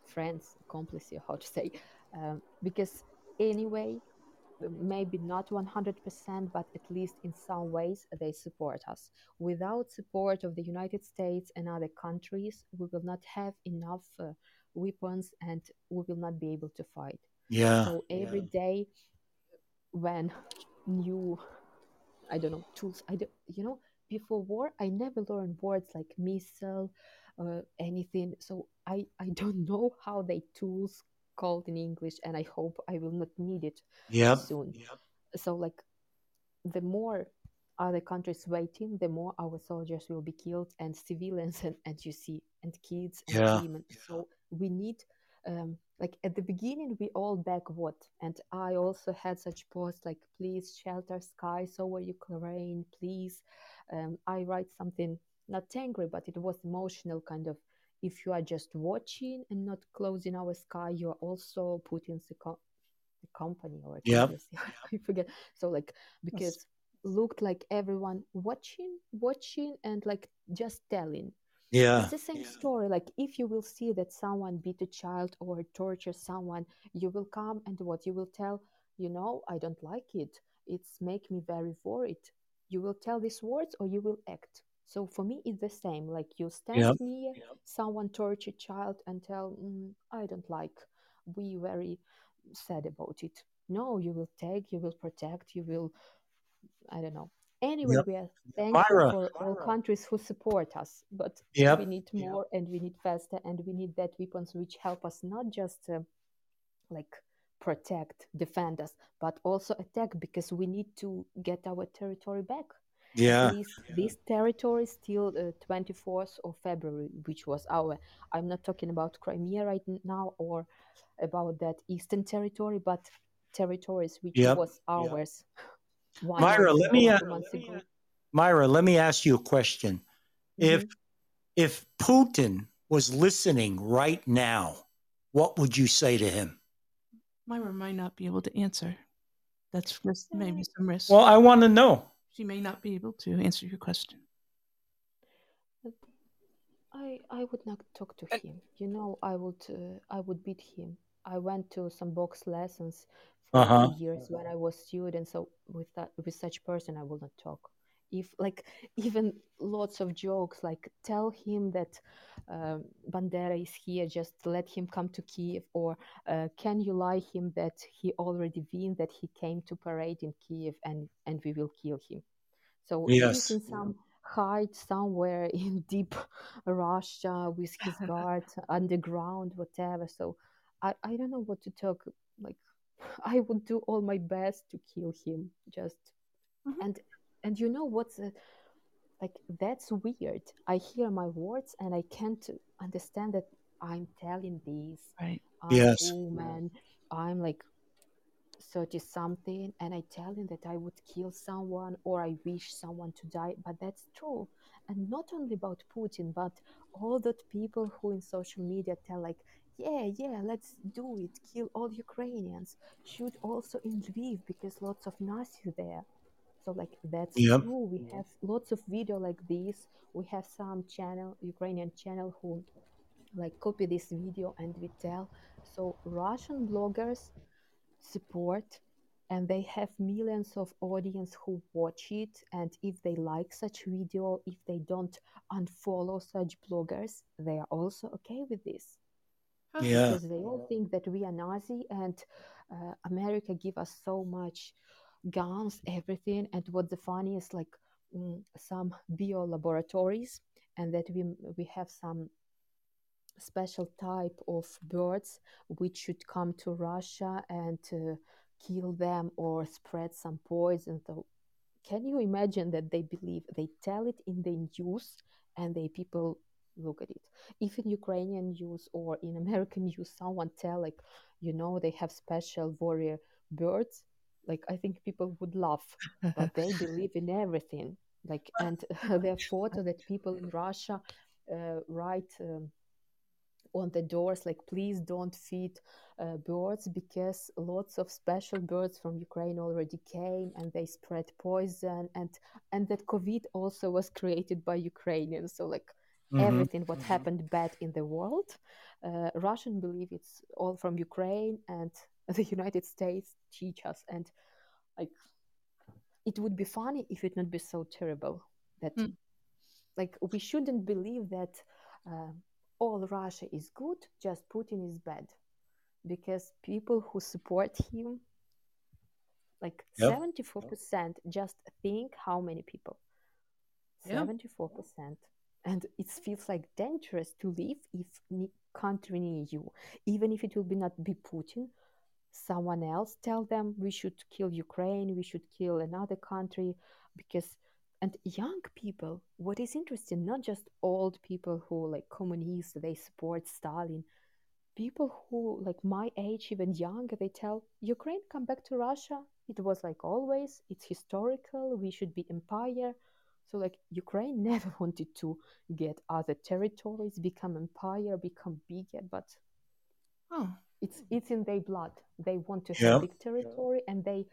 friends accomplice how to say. Um, because anyway maybe not 100% but at least in some ways they support us. Without support of the united states and other countries we will not have enough uh, weapons and we will not be able to fight Yeah. so every day when new i don't know tools i don't you know before war, I never learned words like missile, uh, anything. So I I don't know how they tools called in English, and I hope I will not need it Yep. soon. So like the more other countries waiting, the more our soldiers will be killed and civilians and, and you see and kids and Yeah. women. So we need um, like at the beginning we all back what and I also had such posts like please shelter sky skies over Ukraine, please. Um, I write something not angry but it was emotional kind of if you are just watching and not closing our sky, you are also putting the, co- the company or countries. I forget. So like because looked like everyone watching, watching, and like just telling. Yeah. It's the same story. Like if you will see that someone beat a child or torture someone, you will come and what you will tell. You know, I don't like it. It's make me very worried. You will tell these words or you will act. So for me, it's the same. Like you stand Yep. near someone torture child and tell, mm, I don't like. We very sad about it. No, you will take, you will protect, you will I don't know. Anyway, Yep. we are thankful Myra. for all countries who support us, but Yep. we need more and we need faster and we need that weapons which help us not just uh, like protect, defend us, but also attack because we need to get our territory back. Yeah. This this territory still uh, 24th of February, which was our. I'm not talking about Crimea right now or about that eastern territory, but territories which Yep. was ours. One Myra, let me, uh. Myra, let me ask you a question. If Mhm. if Putin was listening right now, what would you say to him? Myra might not be able to answer. That's risk, maybe some risk. Well, I want to know. she may not be able to answer your question. I I would not talk to him. You know, I would uh, I would beat him. I went to some box lessons for Uh-huh. years when I was student. So with that with such person, I will not talk. If like even lots of jokes, like tell him that um, Bandera is here, just let him come to Kiev, or uh, can you lie him that he already been that he came to parade in Kiev, and and we will kill him. So Yes. he's in some hide somewhere in deep Russia with his guard underground, whatever. So I, I don't know what to talk. Like I would do all my best to kill him. Just Mhm. and and you know what's uh, like that's weird. I hear my words and I can't understand that I'm telling this. Right. I'm Yes. woman. I'm like 30 something and I tell him that I would kill someone or I wish someone to die, but that's true. And not only about Putin, but all that people who in social media tell like, yeah, yeah, let's do it, kill all Ukrainians, shoot also in Lviv because lots of Nazis there. So like that's Yep. true. We have lots of video like this. We have some channel, Ukrainian channel who like copy this video and we tell. So Russian bloggers support and they have millions of audience who watch it and if they like such video if they don't unfollow such bloggers they are also okay with this Yeah. because they all think that we are nazi and uh, america give us so much guns everything and what the funniest like mm, some bio laboratories and that we we have some special type of birds which should come to Russia and uh, kill them or spread some poison. So can you imagine that they believe they tell it in the news and they people look at it? If in Ukrainian news or in American news someone tell like you know they have special warrior birds, like I think people would laugh, but they believe in everything. Like and their photo that people in Russia uh, write. Um, on the doors like please don't feed uh, birds because lots of special birds from ukraine already came and they spread poison and and that covid also was created by ukrainians so like Mhm. everything what happened bad in the world uh, russian believe it's all from ukraine and the united states teach us and like it would be funny if it not be so terrible that Mm. like we shouldn't believe that uh, all Russia is good, just Putin is bad. Because people who support him, like Yep. 74%, just think how many people. Yeah. 74%. And it feels like dangerous to live if country near you, even if it will be not be Putin, someone else tell them we should kill Ukraine, we should kill another country because and young people, what is interesting, not just old people who like communists, they support Stalin. People who like my age, even younger, they tell Ukraine come back to Russia. It was like always, it's historical, we should be empire. So like Ukraine never wanted to get other territories, become empire, become bigger, but Oh, it's it's in their blood. They want to Yeah. have big territory and they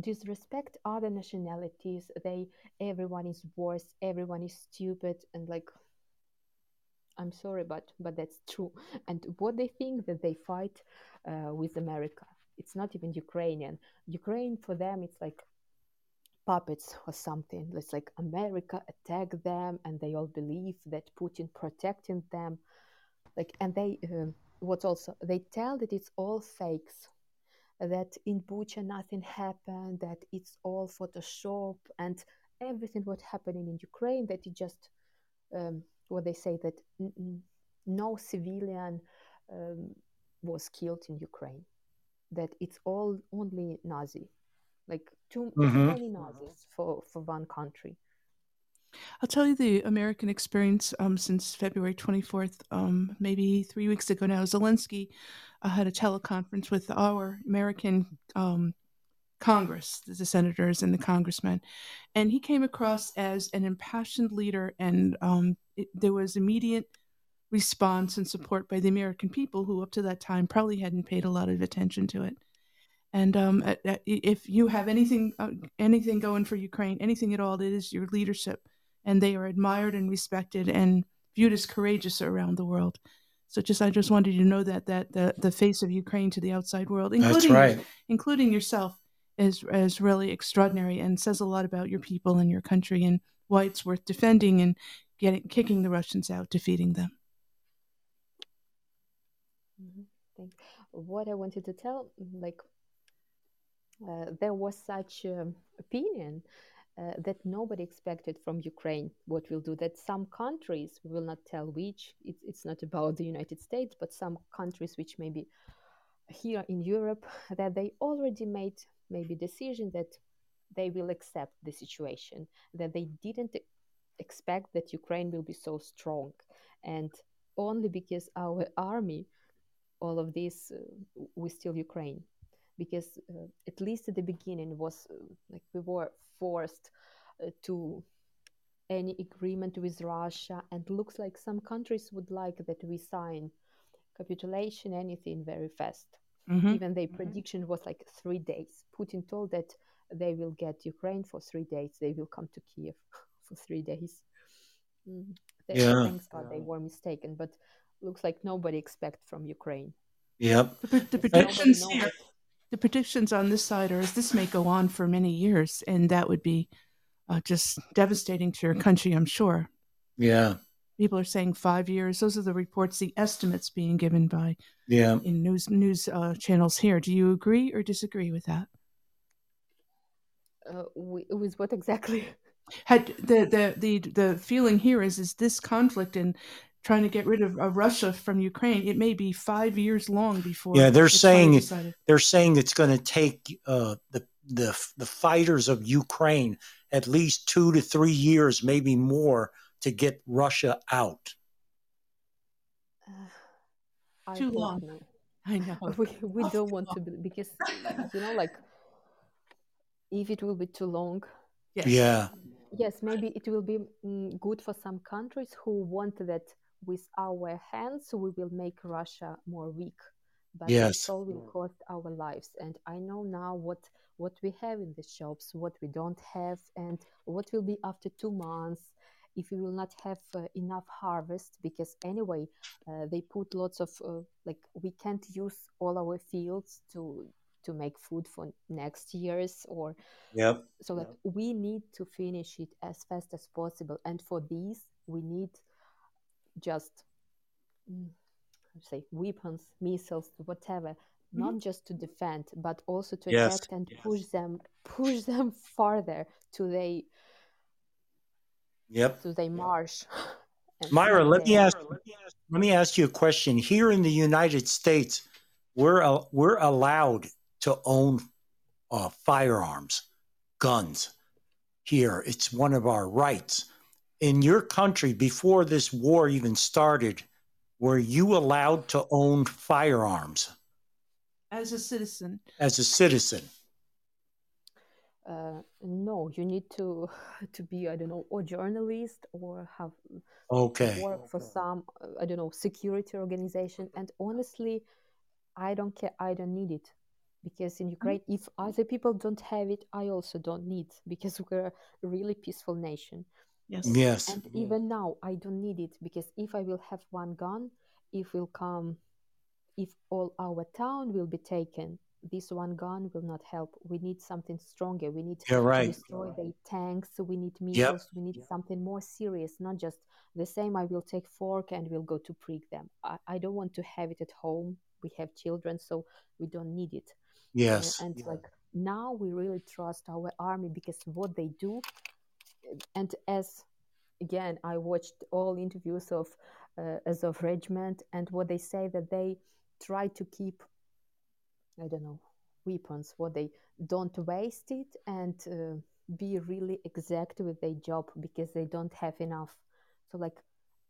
disrespect other nationalities. They everyone is worse, everyone is stupid and like I'm sorry, but but that's true. And what they think that they fight uh, with America, it's not even Ukrainian. Ukraine for them, it's like puppets or something. It's like America attack them, and they all believe that Putin protecting them. Like, and they um, what also they tell that it's all fakes. That in Bucha nothing happened. That it's all Photoshop and everything what happening in Ukraine. That it just um, what they say that n- no civilian um, was killed in Ukraine. That it's all only Nazi, like too, too Mhm. many Nazis for, for one country. I'll tell you the American experience um, since February 24th, um, maybe three weeks ago now. Zelensky uh, had a teleconference with our American um, Congress, the senators and the congressmen, and he came across as an impassioned leader, and um, it, there was immediate response and support by the American people who, up to that time, probably hadn't paid a lot of attention to it. And um, at- at- if you have anything, uh, anything going for Ukraine, anything at all, it is your leadership, and they are admired and respected and viewed as courageous around the world. So, just I just wanted you to know that that the the face of Ukraine to the outside world, including right. including yourself, is is really extraordinary and says a lot about your people and your country and why it's worth defending and getting kicking the Russians out, defeating them. Mhm. Thank. What I wanted to tell, like, there was such um, opinion uh, that nobody expected from Ukraine. What will do that? Some countries we will not tell which. It, it's not about the United States, but some countries which maybe here in Europe that they already made maybe decision that they will accept the situation that they didn't expect that Ukraine will be so strong and only because our army all of this uh, we still Ukraine because uh, at least at the beginning was uh, like we were forced uh, to any agreement with Russia and looks like some countries would like that we sign capitulation anything very fast Mhm. even their prediction was like three days Putin told that they will get Ukraine for three days they will come to Kiev for three days mm. Th- Yeah. thanks God they were mistaken but looks like nobody expect from Ukraine Yep. The, the predictions know here, it. The predictions on this side are is this may go on for many years, and that would be uh, just devastating to your country. I'm sure. Yeah. People are saying five years. Those are the reports, the estimates being given by Yeah. in news news uh, channels here. Do you agree or disagree with that? uh, wi- with what exactly Had the the the the feeling here is is this conflict and trying to get rid of uh, Russia from Ukraine? It may be five years long before. Yeah, they're saying- They're saying it's going to take uh, the the the fighters of Ukraine at least two to three years, maybe more, to get Russia out. uh, I Too long. no. I know. we, we don't want to be because you know like if it will be too long Yes. Yeah. yes maybe it will be mm, good for some countries who want that with our hands we will make russia more weak. But Yes. it all will cost our lives. And i know now what what we have in the shops what we don't have and what will be after two months if we will not have uh, enough harvest. Because anyway uh, they put lots of uh, like we can't use all our fields to to make food for next years or Yep. so that we need to finish it as fast as possible. And for these we need just mm, to say weapons missiles whatever not just to defend but also to Yes. attack and push them push them farther to they Yep. So they march. and Myra, let me they- ask let me ask you a question. Here in the United States, we're uh, we're allowed to own uh, firearms, guns. Here, it's one of our rights. In your country, before this war even started, were you allowed to own firearms As a citizen, as a citizen? Uh, no, you need to to be I don't know, or journalist or have Okay. work for some uh, I don't know security organization. And honestly, I don't care. I don't need it because in Ukraine, if other people don't have it, I also don't need because we're a really peaceful nation. Yes. Yes. And even now, I don't need it because if I will have one gun, if will come, if all our town will be taken, this one gun will not help. We need something stronger. We need You're to right. destroy the tanks. We need missiles. We need something more serious, not just the same. I will take fork and we'll go to prick them. I, I don't want to have it at home. We have children, so we don't need it. Uh, Yes. and like now we really trust our army because what they do and as again i watched all interviews of uh, azov regiment and what they say that they try to keep i don't know weapons what they don't waste it and uh, be really exact with their job because they don't have enough so like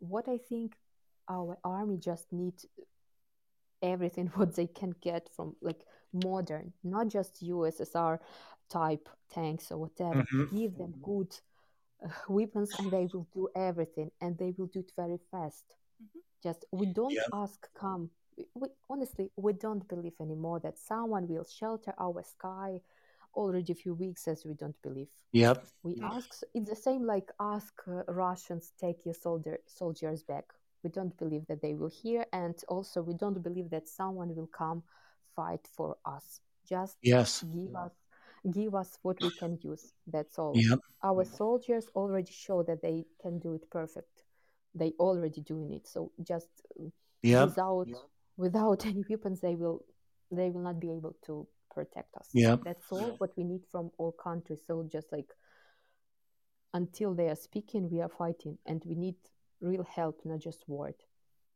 what i think our army just need everything what they can get from like modern not just ussr type tanks or whatever Mhm. give them good weapons and they will do everything and they will do it very fast Mhm. just we don't Yeah. ask come we, we, honestly we don't believe anymore that someone will shelter our sky already a few weeks as we don't believe Yep. we Yeah. ask it's the same like ask uh, russians take your soldier soldiers back we don't believe that they will hear and also we don't believe that someone will come fight for us just Yes. give us give us what we can use that's all Yep. our soldiers already show that they can do it perfect they already doing it so just uh, Yep. without without any weapons they will they will not be able to protect us Yep. that's all what we need from all countries so just like until they are speaking we are fighting and we need real help not just word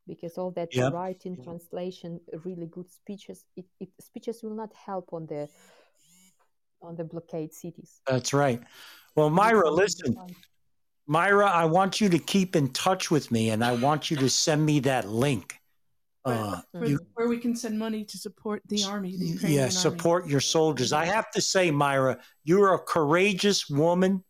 because all that Yep. writing translation really good speeches it, it speeches will not help on the on the blockade cities That's right. Well, Myra, listen. Myra, I want you to keep in touch with me and I want you to send me that link. Uh, For, you, where we can send money to support the army, the Ukrainian yeah, army. support your soldiers. I have to say, Myra, you're a courageous woman.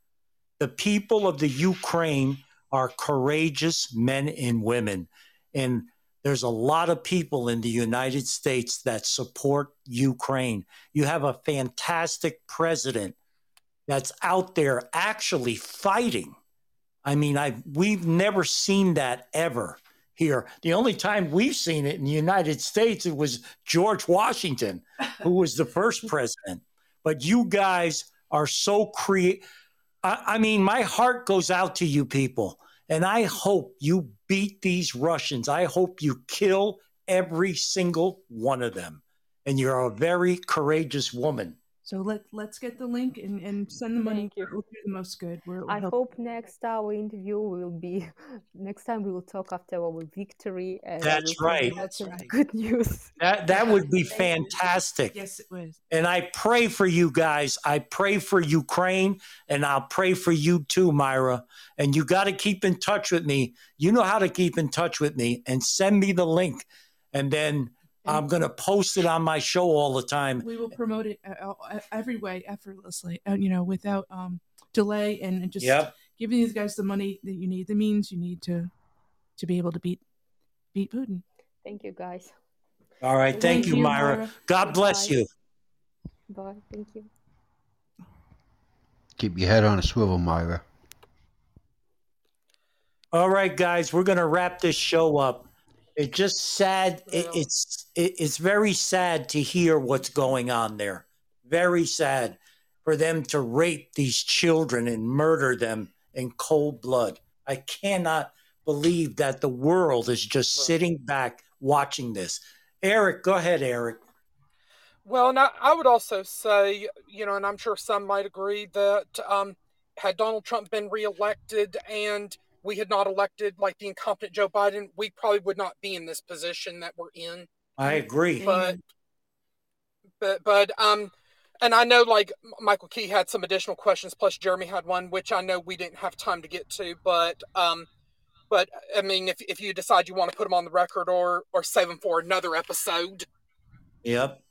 The people of the Ukraine are courageous men and women. And there's a lot of people in the United States that support Ukraine. You have a fantastic president that's out there actually fighting. I mean, I we've never seen that ever here. The only time we've seen it in the United States it was George Washington, who was the first president. But you guys are so creative. I, I mean, my heart goes out to you people, and I hope you beat these Russians. I hope you kill every single one of them. And you're a very courageous woman. So let let's get the link and, and send the money. Thank you. We'll do the most good. We're, I we'll- hope next our interview will be next time we will talk after our victory. And That's will tell you right. That's right. Good news. That that would be fantastic. Yes, it was. And I pray for you guys. I pray for Ukraine and I'll pray for you too, Myra. And you got to keep in touch with me. You know how to keep in touch with me and send me the link. And then I'm going to post it on my show all the time. We will promote it uh, uh, every way, effortlessly, uh, you know, without um, delay, and, and just Yep. giving these guys the money that you need, the means you need to to be able to beat beat Putin. Thank you, guys. All right. Thank, Thank you, you, Myra. Myra. God bless Bye. you. Bye. Thank you. Keep your head on a swivel, Myra. All right, guys, we're going to wrap this show up. It's just sad. It, it's it, it's very sad to hear what's going on there. Very sad for them to rape these children and murder them in cold blood. I cannot believe that the world is just sitting back watching this. Eric, go ahead, Eric. Well, and I, I would also say, you know, and I'm sure some might agree that um, had Donald Trump been reelected and we had not elected like the incompetent Joe Biden, we probably would not be in this position that we're in. I agree. But but but um and I know like Michael Key had some additional questions plus Jeremy had one which I know we didn't have time to get to but um but I mean if if you decide you want to put them on the record or or save them for another episode Yep.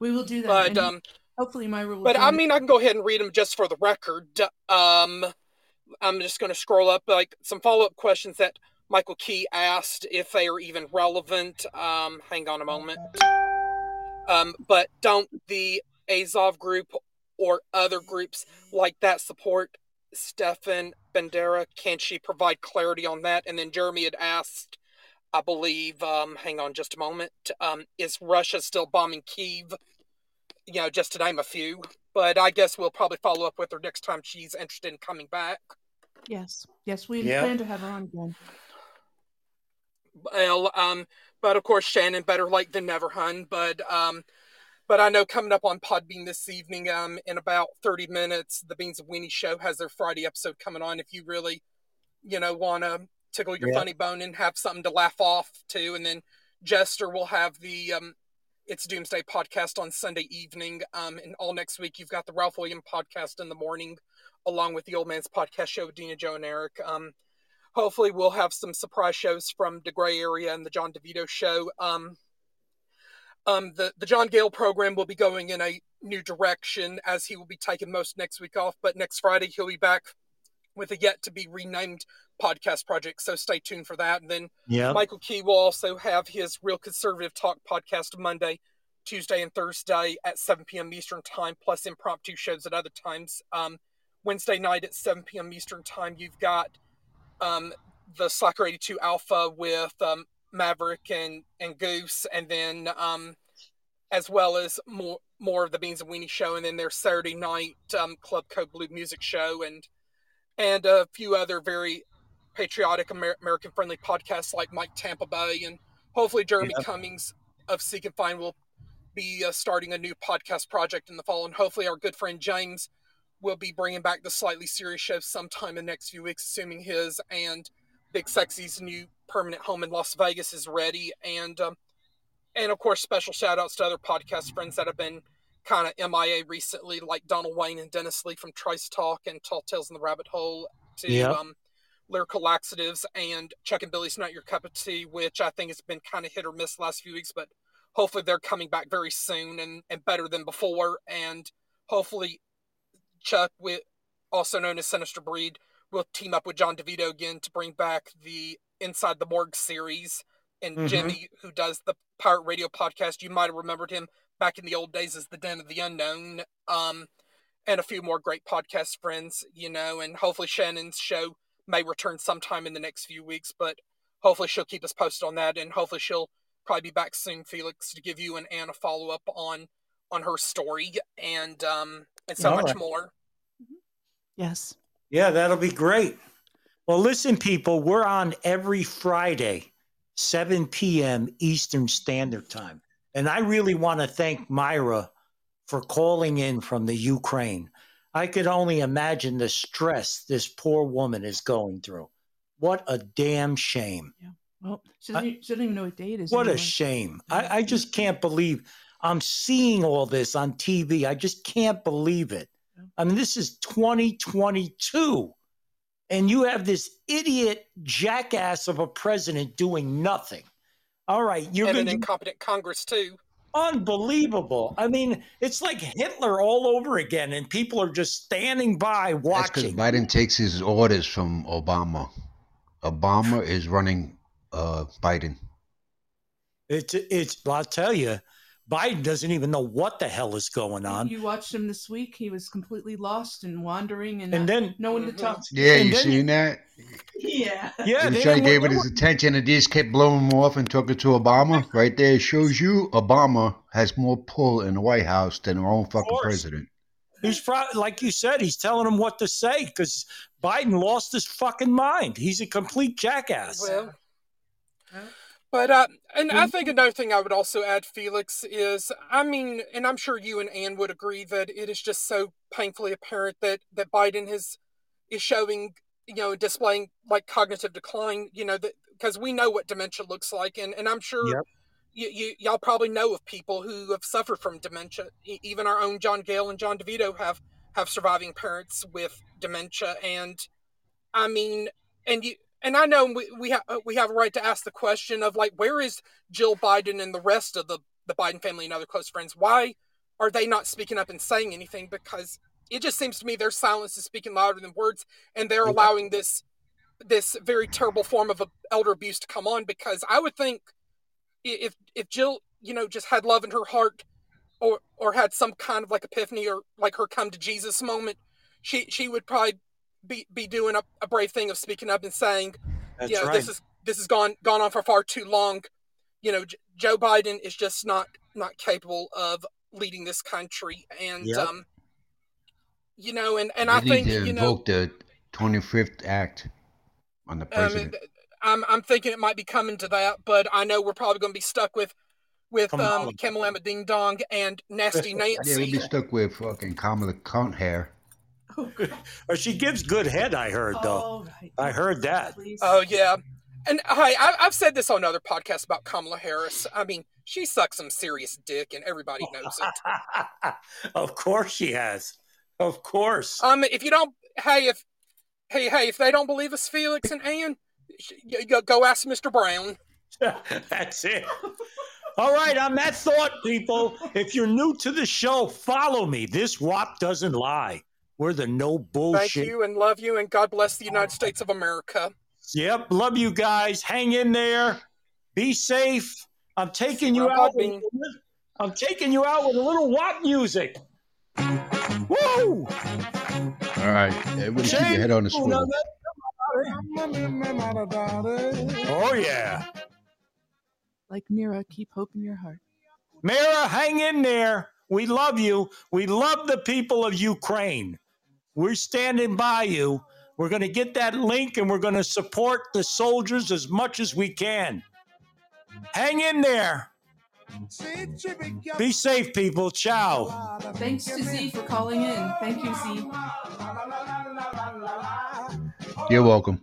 We will do that. but and um hopefully my rule But I mean, I can go ahead and read them just for the record. Um, I'm just going to scroll up like some follow up questions that Michael Key asked if they are even relevant. Um, hang on a moment. Um, but don't the Azov group or other groups like that support Stefan Bandera? Can she provide clarity on that? And then Jeremy had asked, I believe, um, hang on just a moment, um, is Russia still bombing Kiev? You know, just to name a few. But I guess we'll probably follow up with her next time she's interested in coming back. yes, yes, we Yeah. plan to have her on again. Well, um, but of course Shannon better late than never, hun. But um, but I know coming up on Podbean this evening, um, in about thirty minutes, the Beans of Weenie show has their Friday episode coming on. If you really, you know, want to tickle your Yeah. funny bone and have something to laugh off to, and then Jester will have the um, it's Doomsday podcast on Sunday evening. Um, and all next week you've got the Ralph William podcast in the morning, along with the Old Man's podcast show with Dina, Joe, and Eric. Um, hopefully we'll have some surprise shows from the gray area and the john devito show um, um, the, the john gale program will be going in a new direction as he will be taking most next week off but next friday he'll be back with a yet to be renamed podcast project so stay tuned for that and then Yep. Michael Key will also have his Real Conservative Talk podcast Monday, Tuesday, and Thursday at 7 p.m. Eastern Time, plus impromptu shows at other times. Um, Wednesday night at 7 p.m. Eastern Time, you've got um, the Slacker 82 Alpha with um, Maverick and, and Goose, and then um, as well as more more of the Beans and Weenie show, and then their Saturday night um, Club Code Blue music show, and and a few other very patriotic Amer- American friendly podcasts like Mike Tampa Bay and hopefully Jeremy Yep. Cummings of Seek and Find will be uh, starting a new podcast project in the fall and hopefully our good friend James will be bringing back the slightly serious show sometime in the next few weeks assuming his and Big Sexy's new permanent home in Las Vegas is ready and um, and of course special shout outs to other podcast friends that have been kind of MIA recently like Donald Wayne and Dennis Lee from Trice Talk and Tall Tales in the Rabbit Hole to Yep. um, lyrical laxatives and Chuck and Billy's Not Your Cup of Tea, which I think has been kind of hit or miss the last few weeks, but hopefully they're coming back very soon and, and better than before. And hopefully Chuck, with also known as Sinister Breed, will team up with John DeVito again to bring back the Inside the Morgue series. And Mhm. Jimmy, who does the Pirate Radio podcast, you might have remembered him back in the old days as the Den of the Unknown. Um, and a few more great podcast friends, you know, and hopefully Shannon's show may return sometime in the next few weeks, but hopefully she'll keep us posted on that, and hopefully she'll probably be back soon, Felix, to give you and Anna follow up on on her story and um and so All much right. more. Yes. Yeah, that'll be great. Well, listen, people, we're on every Friday, 7 p.m. Eastern Standard Time. And I really want to thank Myra for calling in from the Ukraine. I could only imagine the stress this poor woman is going through. What a damn shame. Yeah. Well, she doesn't, e- she doesn't even know what day it is. What a shame. I, I just can't believe I'm seeing all this on TV. I just can't believe it. I mean, this is 2022. And you have this idiot jackass of a president doing nothing. All right, you're and going an to incompetent Congress too. Unbelievable. I mean, it's like Hitler all over again, and people are just standing by That's because watching. Biden takes his orders from Obama. Obama is running uh, Biden. It's, it's, I'll tell you, Biden doesn't even know what the hell is going on. You watched him this week. He was completely lost and wandering, and, And then, no one to Mhm. talk to. Yeah, And you then- seen that? Yeah. yeah, he they was to give it his attention and they just kept blowing him off and took it to Obama. Right there shows you Obama has more pull in the White House than our own fucking president. He's probably, like you said, he's telling him what to say because Biden lost his fucking mind. He's a complete jackass. Well, But uh, and I think another thing I would also add, Felix, is I mean, and I'm sure you and Anne would agree that it is just so painfully apparent that that Biden has is showing, you know, displaying like cognitive decline. You know, that because we know what dementia looks like, and and I'm sure. Yep. You, you, y'all probably know of people who have suffered from dementia. Even our own John Gale and John DeVito have have surviving parents with dementia, and I mean, and you and I know we we have uh, we have a right to ask the question of like, where is Jill Biden and the rest of the the Biden family and other close friends? Why are they not speaking up and saying anything? Because it just seems to me their silence is speaking louder than words, and they're allowing this this very terrible form of elder abuse to come on. Because I would think if if Jill, you know, just had love in her heart, or or had some kind of like epiphany or like her come to Jesus moment, she she would probably be be doing a, a brave thing of speaking up and saying, That's you know, right. this is this has gone gone on for far too long. You know, J- Joe Biden is just not not capable of leading this country, and Yep. um, you know, and and They I think you know, the 25th Act on the um, president. I'm I'm thinking it might be coming to that, but I know we're probably going to be stuck with with Kamala. um Kamalama Ding Dong and Nasty Nancy. yeah, we'll be stuck with fucking Kamala cunt hair. Or she gives good head, I heard, though. All right. I heard that. Please. Oh yeah, and hi, I, I've said this on other podcasts about Kamala Harris. I mean, she sucks some serious dick, and everybody knows it. of course she has. Of course. Um, if you don't, hey, if hey, hey, if they don't believe us, Felix and Ann, sh- y- y- go ask Mr. Brown. That's it. All right, on that thought, people, if you're new to the show, follow me. This WAP doesn't lie. We're the no bullshit. Thank you and love you, and God bless the United States of America. Yep, love you guys. Hang in there. Be safe. I'm taking you Rob out. With, I'm taking you out with a little WAP music. Woo! All right, everybody keep your head on the swivel. Oh yeah. Like Mira, keep hope in your heart. Mira, hang in there. We love you. We love the people of Ukraine. We're standing by you. We're going to get that link and we're going to support the soldiers as much as we can. Hang in there. Be safe, people. Ciao. Thanks to Z for calling in. Thank you, Z. You're welcome.